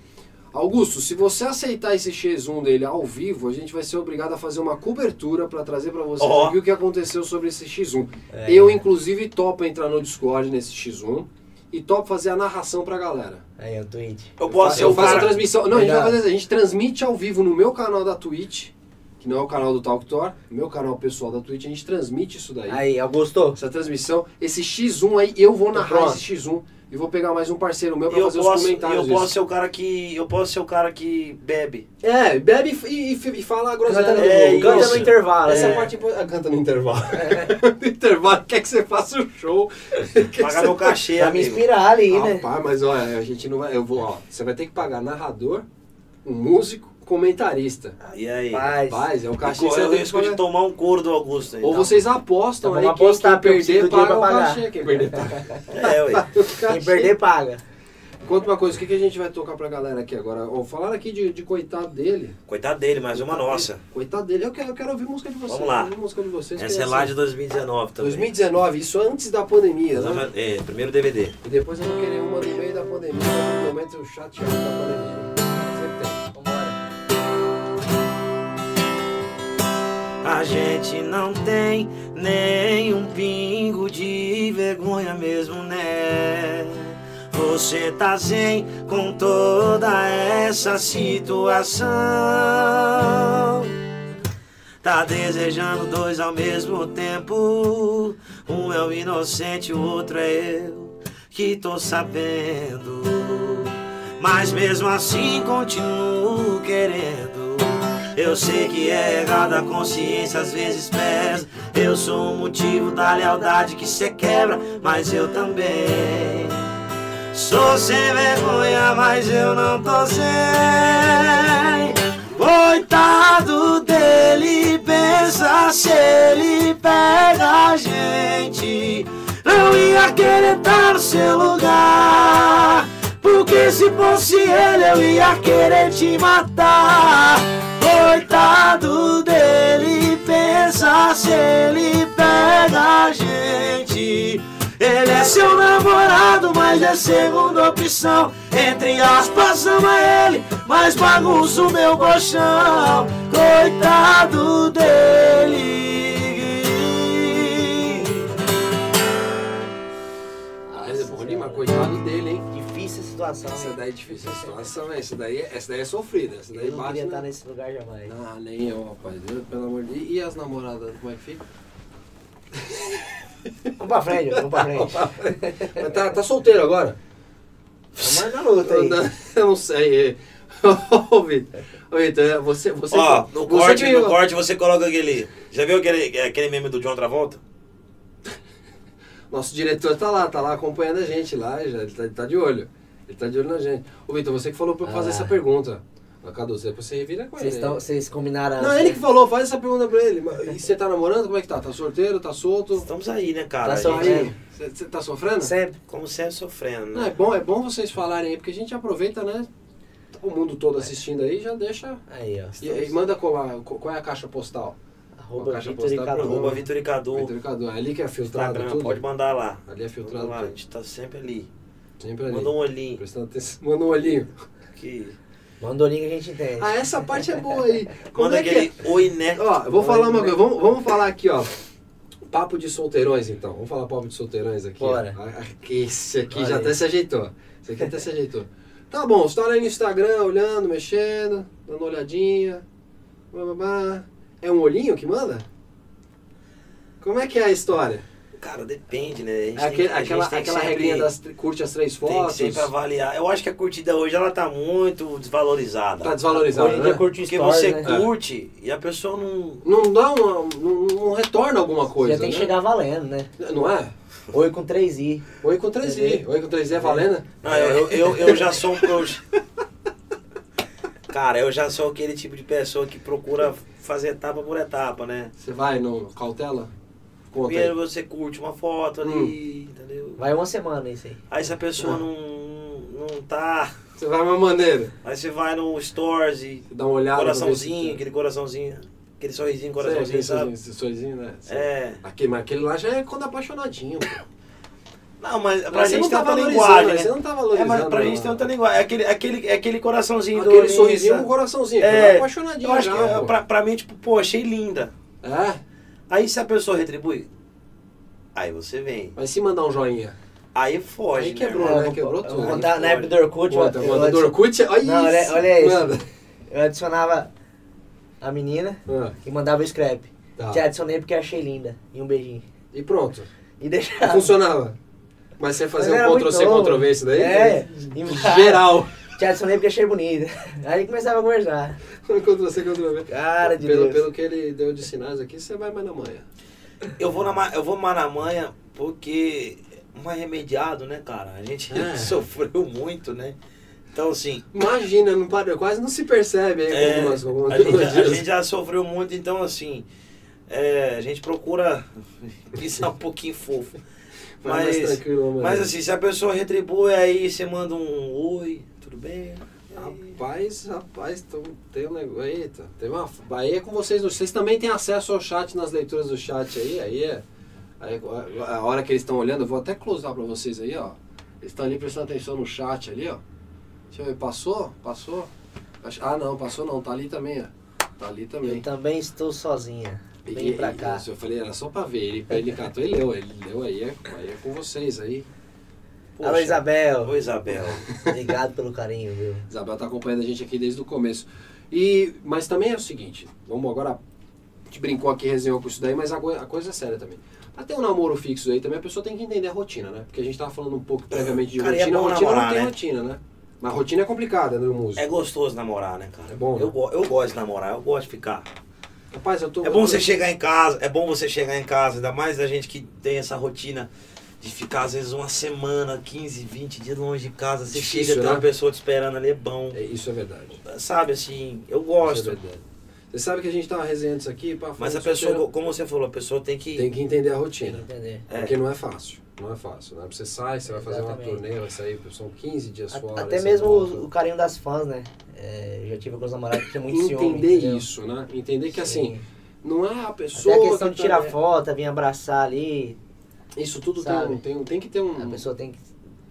Augusto, se você aceitar esse X1 dele ao vivo, a gente vai ser obrigado a fazer uma cobertura para trazer para vocês Ó. aqui o que aconteceu sobre esse X1. É. Eu, inclusive, topo entrar no Discord nesse X1 e topo fazer a narração pra galera. Aí, o Twitch. Eu posso ser eu o faço a transmissão. Não, a gente vai fazer isso. A gente transmite ao vivo no meu canal da Twitch, que não é o canal do Talktor, meu canal pessoal da Twitch, a gente transmite isso daí. Aí, Augusto. Essa transmissão, esse X1 aí, eu vou narrar esse X1 e vou pegar mais um parceiro meu pra eu fazer os posso, comentários. eu posso ser o cara que. Eu posso ser o cara que bebe. É, bebe e, e, e fala a groselha. Canta no, do É, jogo. canta isso. no intervalo. Essa é. parte impo- ah, canta no intervalo. no intervalo, quer que você faça o show. Pagar meu cachê, Pra me inspirar ali, né? Rapaz, mas olha, a gente não vai. Eu vou, ó. Você vai ter que pagar narrador, um músico, comentarista. E aí? Rapaz. Rapaz, é o cachê que corre você o risco de tomar um couro do Augusto aí. Ou vocês apostam Então aí quem, apostar, quem eu perder paga o pra pagar. cachê. Quem perder paga. É, ué. Quem perder, paga. Conta uma coisa, o que, que a gente vai tocar pra galera aqui agora? Ó, falaram aqui de, de coitado dele. Coitado dele, mais uma Coitado nossa. dele. Coitado dele, eu quero, eu quero ouvir música de vocês. Vamos lá. ouvir música de vocês. Essa é lá assim, de 2019 também. 2019, isso antes da pandemia, né? É, primeiro DVD. E depois eu vou querer uma no meio da pandemia, no momento chateado da pandemia. A gente não tem nem um pingo de vergonha mesmo, né? Você tá zen com toda essa situação. Tá desejando dois ao mesmo tempo. Um é o inocente, o outro é eu que tô sabendo. Mas mesmo assim continuo querendo. Eu sei que é errado, a consciência às vezes pesa. Eu sou o motivo da lealdade que cê quebra, mas eu também. Sou sem vergonha, mas eu não tô sem. Coitado dele, pensa se ele pega a gente. Não ia querer estar no seu lugar. Porque se fosse ele, eu ia querer te matar. Coitado dele, pensa se ele pega a gente. Ele é seu namorado, mas é segunda opção. Entre aspas, ama ele, mas bagunça o meu colchão. Coitado dele. Situação. Essa hein? daí é difícil a situação, essa daí, é- essa daí é sofrida. Essa daí Eu não bate queria na- estar nesse lugar jamais. Ah, nem eu, rapaz. Eu, pelo amor de Deus. E as namoradas, como é que fica? Vamos pra frente, vamos pra frente. Mas tá, tá solteiro agora? Vamos na luta aí. Eu não, eu não sei. Ô, Vitor. Vitor, você, você. Ó, no você corte, que- no corte você coloca aquele. Já viu aquele, aquele meme do John Travolta? Nosso diretor tá lá, tá lá acompanhando a gente lá, já, ele, tá, ele tá de olho. Ele tá de olho na gente. Ô, Vitor, você que falou pra eu fazer Ah. essa pergunta. Cadu, você- depois você revira com Vocês, ele. vocês combinaram. Não, assim? ele que falou, faz essa pergunta pra ele. E você tá namorando? Como é que tá? Tá solteiro? Tá solto? Estamos aí, né, cara? Tá sofrendo. Você, tá sofrendo? Sempre. Como sempre sofrendo, Não, é né? bom, é bom vocês falarem aí, porque a gente aproveita, né? O mundo todo assistindo aí, já deixa. Aí, ó. E, e manda colar, co- qual é a caixa postal? Arroba caixa Vitor postal Cadu. Arroba Vitor e Cadu. Vitor Cadu, é ali que é filtrado Instagram, tudo. pode mandar lá. Ali é filtrado lá, a gente tá sempre ali. Sempre ali. Manda um olhinho. Prestando atenção. Manda um olhinho. Que... Manda o link que a gente entende. Ah, essa parte é boa aí. Como Manda é que aquele é? oi, né? Ó, eu vou falar uma coisa. Vamos, vamos falar aqui, ó. Papo de solteirões, então. Vamos falar papo de solteirões aqui. Bora. Ah, Esse aqui Olha já aí. até se ajeitou. Esse aqui até se ajeitou. Tá bom, você tá lá no Instagram, olhando, mexendo, dando uma olhadinha. Blá, blá, blá. É um olhinho que manda? Como é que é a história? Cara, depende, né? A gente É aquele- tem, a gente aquela tem que aquela sempre- regrinha das curte as três Tem que fotos. sempre avaliar. Eu acho que a curtida hoje ela tá muito desvalorizada. Tá desvalorizado, Hoje em dia né? curte Porque stories, você né? curte e a pessoa não. Não dá uma. Não, não retorna alguma coisa. Já tem que né? chegar valendo, né? Não é? Oi com 3i. Oi com 3i. Oi com 3i é valendo? Não, eu, eu, eu já sou um. eu- Cara, eu já sou aquele tipo de pessoa que procura fazer etapa por etapa, né? Você vai no cautela? Conta Primeiro aí. você curte uma foto ali, entendeu? Vai uma semana isso aí. Aí se a pessoa Ah. não, não tá. Você vai uma maneira. Aí você vai no Stories e. Dá uma olhada. Coraçãozinho, aquele coraçãozinho. Aquele sorrisinho, coraçãozinho, sabe? Esse sorrisinho, né? É. Aquele, mas aquele lá já é quando apaixonadinho. pô. Não, mas pra Mas gente não tem tá outra valorizando, linguagem, né? né? Você não tá É, valorizando. mas pra não. gente tem outra linguagem. É aquele, aquele, é aquele coraçãozinho do Aquele sorrisinho sabe? com coraçãozinho. É, É, apaixonadinho Eu acho já, que pô. pra, pra mim, tipo, pô, achei linda. É? Aí se a pessoa retribui, aí você vem. Mas se mandar um joinha. Aí foge, Aí né, quebrou, né? Quebrou tudo. Contar na época do Orkut. Eu- manda eu do Orkut. Olha Não, olha- isso. olha isso. Manda. Eu adicionava a menina Ah, e mandava o scrap. tá. Te adicionei porque achei linda. E um beijinho. E pronto. E deixava. funcionava. Mas você fazia um Ctrl-C. Ctrl-V isso daí? É. Geral. Te adicionei porque achei bonita. Aí começava a conversar. Ctrl-C, Ctrl-V. Cara de Pelo, Deus. pelo que ele deu de sinais aqui, você vai mais na manhã. Eu vou, na, eu vou mais na manha porque mais remediado, né, cara? A gente É. sofreu muito, né? Então, assim, Imagina, não para, quase não se percebe aí É, algumas, algumas a, gente, a gente já sofreu muito, então, assim, é, a gente procura pisar um pouquinho fofo. Mas, tranquilo, mano. mas assim, se a pessoa retribui, aí você manda um oi, tudo bem? Rapaz, rapaz, então, tem um negócio. Eita, tem uma. Aí é com vocês. Vocês também têm acesso ao chat nas leituras do chat aí. Aí é. Aí, a a hora que eles estão olhando, eu vou até closar pra vocês aí, ó. Eles estão ali prestando atenção no chat ali, ó. Deixa eu ver, passou? Passou? Ah, não, passou não, tá ali também, ó. Tá ali também. Eu também estou sozinha. Vem E- pra cá. isso, eu falei, era só pra ver. Ele, ele catou e leu. Ele leu aí, é, aí é com vocês aí. Alô, Isabel. Oi, Isabel. Obrigado pelo carinho, viu? Isabel tá acompanhando a gente aqui desde o começo. E, mas também é o seguinte, vamos agora. A gente brincou aqui, resenhou com isso daí, mas a, a coisa é séria também. Até um namoro fixo aí também, a pessoa tem que entender a rotina, né? Porque a gente tava falando um pouco previamente de Cara, e é rotina. rotina namorar, não tem né? rotina, né? Mas rotina é complicada, né, músico? É gostoso namorar, né, cara? É bom, né? Eu, eu gosto de namorar, eu gosto de ficar. Rapaz, eu tô. É bom você chegar em casa, é bom você chegar em casa, ainda mais a gente que tem essa rotina de ficar às vezes uma semana, 15, 20 dias longe de casa. Você Difícil, chega, tem né? uma pessoa te esperando ali, é bom. É, isso é verdade. Sabe assim, eu Isso gosto. é verdade. Você sabe que a gente tava resenhando isso aqui, pá, Mas a pessoa, solteiro, como você falou, a pessoa tem que. tem que entender a rotina. Entender. É. Porque não é fácil. Não é fácil, né? Você sai, você vai fazer uma Exatamente. turnê, vai sair, são 15 dias fora. Até mesmo volta. o, carinho das fãs, né? É, já tive alguns namorados que tinham muito ciúme. entender isso, né? Entender que assim, Sim. não é a pessoa. Até a questão que de tirar tá- foto, vir abraçar ali. Isso tudo tem, um- tem, tem que ter um. A pessoa tem que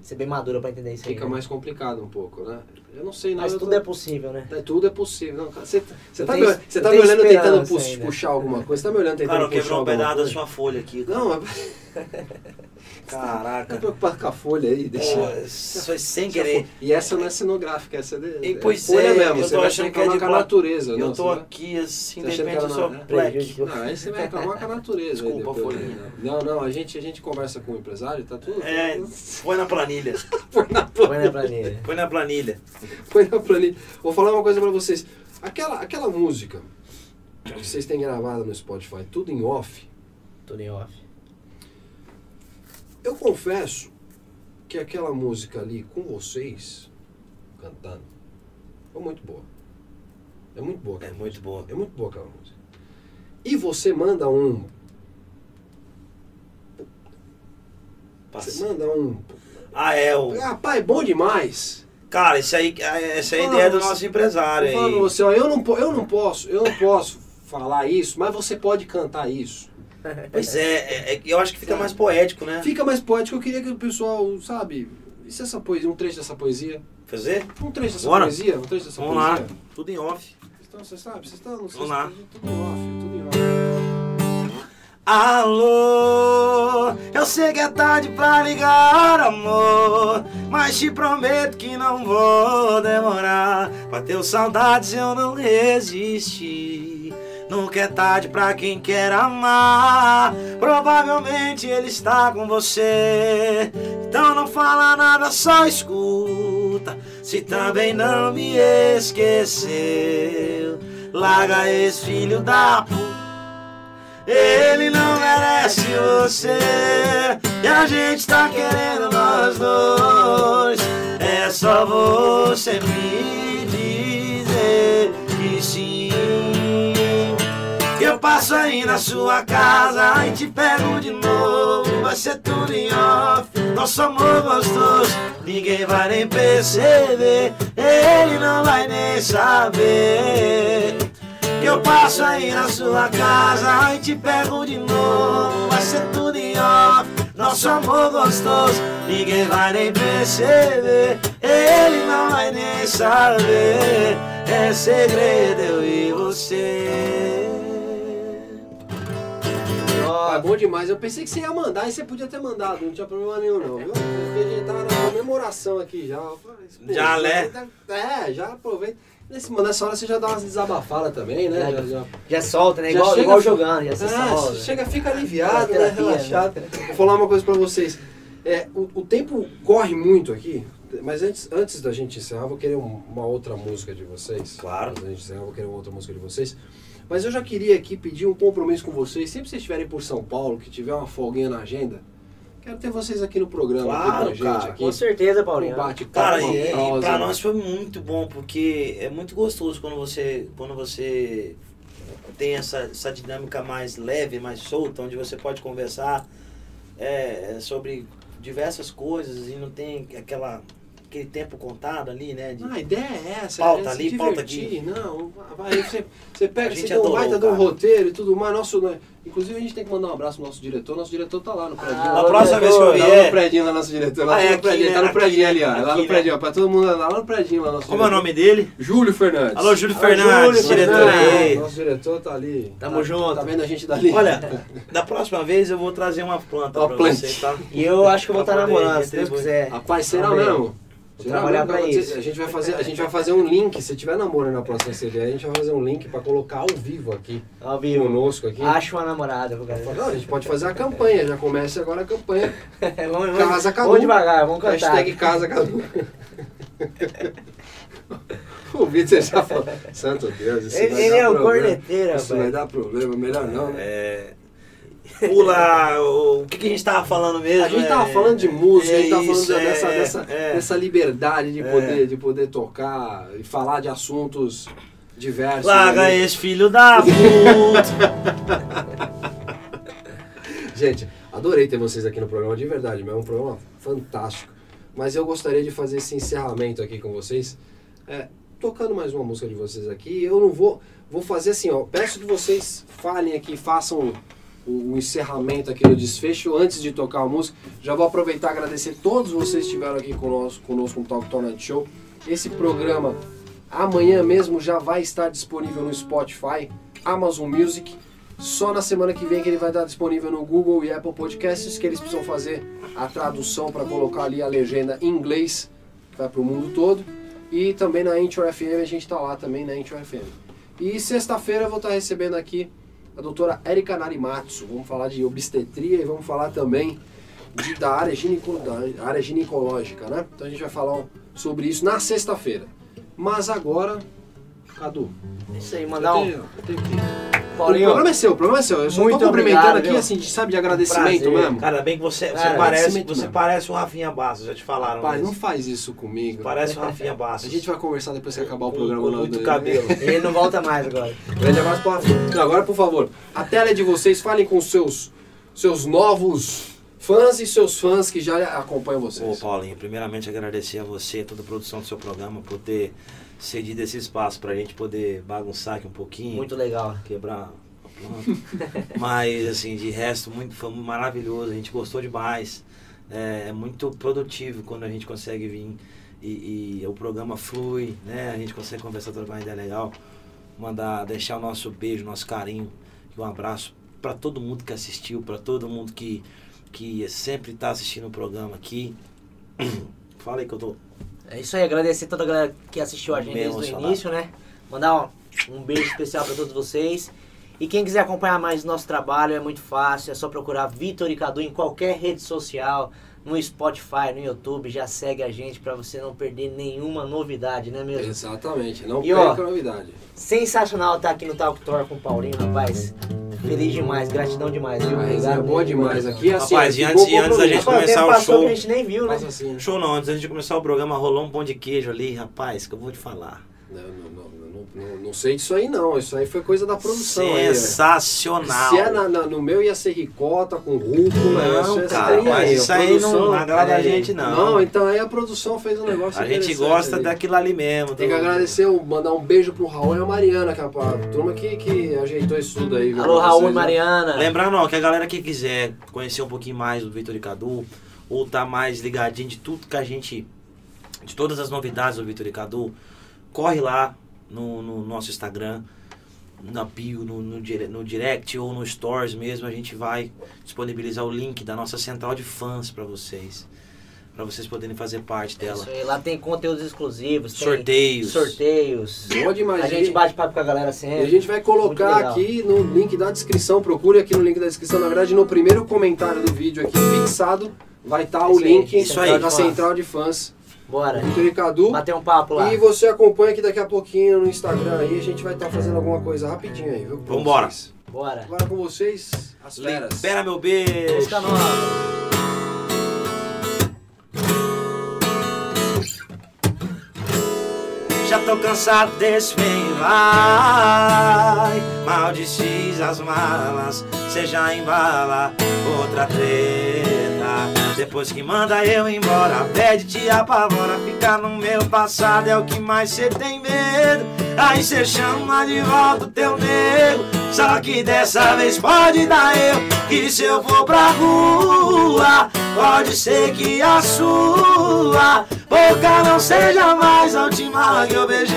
ser bem madura pra entender isso aí. Fica né? mais complicado um pouco, né? Eu não sei, não. Mas tudo tô- é possível, né? É, tudo é possível. Não, cara, você, você Eu tá, tenho- me, você tá me olhando tentando ainda. puxar alguma coisa. Você tá me olhando tentando Cara, eu puxar quebrou um pedaço da sua folha aqui. cara. Não, mas tá Caraca. preocupado com a folha aí, deixa. Pô, isso foi sem querer. E essa não é cenográfica, essa é, de, E, pois folha é, mesmo. eu você tô vai achando que é de com a natureza. Eu não, tô aqui assim, de achando que repente eu sou não é? black. Não, aí você vai reclamar com a natureza. Desculpa, depois, folhinha. né? Não, não, a gente, a gente conversa com o empresário, tá tudo. É, põe na planilha. Põe na planilha. na planilha. Põe na planilha. Põe na planilha. Vou falar uma coisa pra vocês. Aquela, aquela música que vocês têm gravada no Spotify, tudo em off, Tudo em off. Eu confesso que aquela música ali com vocês, cantando, foi muito boa. É muito boa. É muito boa. É muito boa aquela música. E você manda um. Você Passa. manda um. Ah, é o. Rapaz, bom demais. Cara, isso aí, essa é a ideia do você- nosso empresário Eu aí. você, ó, eu não, eu não posso, eu não posso falar isso, mas você pode cantar isso. Pois é, é, é, eu acho que fica mais poético, né? Fica mais poético, eu queria que o pessoal, sabe, e se essa poesia, um trecho dessa poesia, Fazer? um trecho dessa Bora. poesia, um trecho dessa Vamos lá. poesia. Tudo em off. Então, você sabe, vocês estão, vocês Vamos lá. tudo em off, tudo em off. Alô, eu sei que é tarde pra ligar, amor. Mas te prometo que não vou demorar. Bateu saudades, eu não resisti. Nunca é tarde pra quem quer amar. Provavelmente ele está com você. Então não fala nada, só escuta. Se também não me esqueceu, larga esse filho da puta. Ele não merece você E a gente tá querendo nós dois É só você me dizer que sim passo aí na sua casa E te pego de novo Vai ser tudo em off Nosso amor gostoso Ninguém vai nem perceber Ele não vai nem saber eu passo aí na sua casa e te pego de novo. Vai ser tudo em off, nosso amor gostoso. Ninguém vai nem perceber, ele não vai nem saber. É segredo eu e você. Ah, bom demais. Eu pensei que você ia mandar e você podia ter mandado, não tinha problema nenhum não, viu? Porque a gente tava na comemoração aqui já. Pô, Já, né? É, já aproveita. Nesse, nessa hora você já dá umas desabafadas também, né? Já- Já, já- solta, né? Já Igual, chega- igual jogando, já se Ah, solta. chega, fica aliviado, né? Terapia, né? Relaxado. Vou falar uma coisa pra vocês. É, o, o tempo corre muito aqui, mas antes, antes da gente encerrar, eu vou querer um- uma outra música de vocês. Claro. Antes da gente encerrar, vou querer uma outra música de vocês. Mas eu já queria aqui pedir um compromisso com vocês. Sempre que vocês estiverem por São Paulo, que tiver uma folguinha na agenda, quero ter vocês aqui no programa, Claro, com a gente. cara, aqui, Com certeza, um Paulinho. bate-papo, Cara, uma e, e pra nós foi muito bom, porque é muito gostoso quando você, quando você tem essa, essa dinâmica mais leve, mais solta, onde você pode conversar. é, sobre diversas coisas e não tem aquela, aquele tempo contado ali, né? de- Ah, a ideia é essa, Pauta é ali, pauta divertir. Não, vai, você, você pega, A você um adorou, baita de um roteiro e tudo mais. Nosso, né? Inclusive a gente tem que mandar um abraço pro nosso diretor. Nosso diretor tá lá no prédio. Ah, Na ô, próxima vez que eu diretor, Tá lá no vier, prédio lá, nosso diretor. Lá Ah, é no aqui, prédio, né? tá no Aqui, prédio ali, ó. né? Lá no Aqui, prédio, ó. Pra todo mundo lá no prédio lá, nosso como é o diretor. nome dele? Júlio Fernandes. Alô, Júlio Alô, Fernandes, Júlio diretor aí. Nosso diretor tá ali. Tamo Tá- junto. Tá vendo a gente dali? Olha, da próxima vez eu vou trazer uma planta Uma pra planta. você, tá? E eu acho que eu vou estar poder namorando, se Deus quiser. Rapaz, será mesmo? Vou trabalhar Você- isso. A gente, vai fazer, a gente vai fazer um link, se tiver namoro na próxima CD, a gente vai fazer um link pra colocar ao vivo aqui, Ao vivo. conosco aqui. Acho uma namorada. Não, a gente pode fazer a campanha, já começa agora a campanha. vamos, Casa vamos, Cadu. vamos devagar, vamos cantar. Hashtag Casa Cadu. o Vitor já falou. Santo Deus, isso Ele, vai ele dar é um problema. corneteiro, Isso vai dar problema, melhor não, né? É, Pula, o, o que, que a gente tava falando mesmo? A gente é- tava falando de música, a gente é tava falando isso, dessa, é, dessa, é. dessa liberdade de É. poder, de poder tocar e falar de assuntos diversos. Larga né? esse filho da puta. Gente, adorei ter vocês aqui no programa, de verdade, é um programa fantástico. Mas eu gostaria de fazer esse encerramento aqui com vocês, é, tocando mais uma música de vocês aqui. Eu não vou, vou fazer assim, ó, peço que vocês falem aqui, façam o, encerramento aqui do desfecho antes de tocar a música. Já vou aproveitar e agradecer todos vocês que estiveram aqui conosco, conosco no Talk Tornado Show. Esse programa amanhã mesmo já vai estar disponível no Spotify, Amazon Music. Só na semana que vem que ele vai estar disponível no Google e Apple Podcasts, que eles precisam fazer a tradução para colocar ali a legenda em inglês, que vai para o mundo todo. E também na Anchor FM, a gente está lá também na Anchor FM. E sexta-feira eu vou estar recebendo aqui a doutora Erika Narimatsu. Vamos falar de obstetria e vamos falar também de- da, área gineco, da área ginecológica, né? Então a gente vai falar sobre isso na sexta-feira. Mas agora, Cadu, Isso aí, mandar um. eu tenho- eu tenho que- O Paulinho, programa é seu, o programa é seu. Eu só Muito tô cumprimentando obrigado, aqui, viu? assim, de- sabe, de agradecimento Prazer. mesmo. Cara, bem que você, você Cara, parece, você mesmo. parece um Rafinha Bastos, já te falaram. Isso. não faz isso comigo. Parece um Rafinha A Bastos. gente vai conversar depois que acabar o programa. com muito cabelo. ele não volta mais agora. Grande abraço pra Não, Agora, por favor, a tela é de vocês. Falem com seus, seus novos fãs e seus fãs que já acompanham Ô, vocês. Paulinho, primeiramente agradecer a você, toda a produção do seu programa, por ter cedido esse espaço pra gente poder bagunçar aqui um pouquinho. Muito legal. quebrar a planta. Mas, assim, de resto, muito, foi maravilhoso. A gente gostou demais. É, é muito produtivo quando a gente consegue vir e, e o programa flui, né? A gente consegue conversar, trocar uma ideia legal. Mandar, deixar o nosso beijo, nosso carinho e um abraço para todo mundo que assistiu, para todo mundo que, que sempre está assistindo o programa aqui. Fala aí que eu tô. É isso aí, agradecer toda a galera que assistiu a gente desde o início, né? Mandar um, um beijo especial para todos vocês. E quem quiser acompanhar mais nosso trabalho é muito fácil, é só procurar Vitor e Cadu em qualquer rede social, no Spotify, no YouTube, já segue a gente para você não perder nenhuma novidade, né mesmo? Exatamente, não E, ó, perca novidade. Sensacional estar aqui no Talk Tour com o Paulinho, rapaz. Feliz demais, gratidão demais, viu? Mas é boa mesmo. demais aqui. Assim, Rapaz, e antes- e antes da gente. Rapaz, começar o show. que a gente nem viu, né? Assim. Show não, antes da gente começar o programa, rolou um pão de queijo ali, rapaz, que eu vou te falar. Não, não, não, não, sei disso aí não. Isso aí foi coisa da produção. aí, é. Sensacional. Se é na- na- no meu ia ser ricota com rúcula, Não, isso, cara, tem mas aí, isso aí produção- não agrada a aí. gente, não. Não, então aí a produção fez um negócio a gente gosta ali. daquilo ali mesmo. Tem que do- agradecer, mandar um beijo pro Raul e a Mariana, que é a a turma que, que ajeitou isso tudo aí. Alô, Raul vocês, e né? Mariana. Lembrando, ó, que a galera que quiser conhecer um pouquinho mais do Vitor e Cadu, ou tá mais ligadinho de tudo que a gente. de todas as novidades do Vitor e Cadu, corre lá no, no nosso Instagram, na bio, no, no, dire- no direct ou no stories mesmo, a gente vai disponibilizar o link da nossa central de fãs pra vocês. Pra vocês poderem fazer parte É dela. Isso aí, lá tem conteúdos exclusivos, tem Sorteios. sorteios. Boa demais. A gente bate papo com a galera E sempre. a gente vai colocar aqui no link da descrição, procure aqui no link da descrição, na verdade no primeiro comentário do vídeo aqui fixado vai estar o Isso aí, link aí, da fãs. central de fãs Bora. Vitor e Cadu. Bater um papo lá. E você acompanha aqui daqui a pouquinho no Instagram aí, a gente vai estar fazendo alguma coisa rapidinho aí, viu? pra Vambora. vocês. Bora. Agora com vocês, as feras. Espera meu beijo. Música nova. Já tô cansado desse vem vai Mal desfiz as malas já embala outra treta. Depois que manda eu embora, pede, te apavora. Ficar no meu passado é o que mais cê tem medo. Aí cê chama de volta o teu nego. Só que dessa vez pode dar eu. Que se eu for pra rua, pode ser que a sua boca não seja mais a última que eu beijei.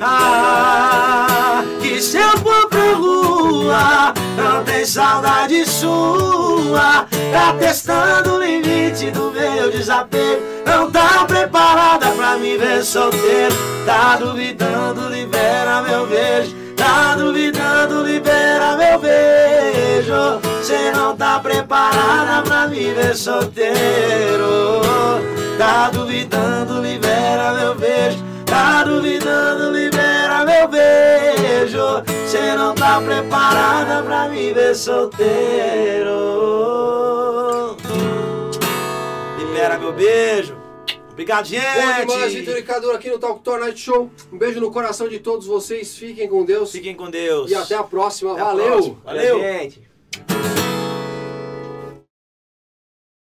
Ah, que se eu pra rua, não tem saudade sua. Tá testando o limite do meu desapego. Não tá preparada pra me ver solteiro. Tá duvidando, libera meu beijo. Tá duvidando, libera meu beijo. Cê não tá preparada pra me ver solteiro. Tá duvidando, libera meu beijo. Tá duvidando, libera meu beijo. Cê não tá preparada pra me ver solteiro. Libera meu beijo. Obrigado, gente. Bom demais, Vitor Cadu aqui no Talk Tour Night Show. Um beijo no coração de todos vocês. Fiquem com Deus. Fiquem com Deus. E até a próxima. Até a Valeu. próxima. Valeu. gente.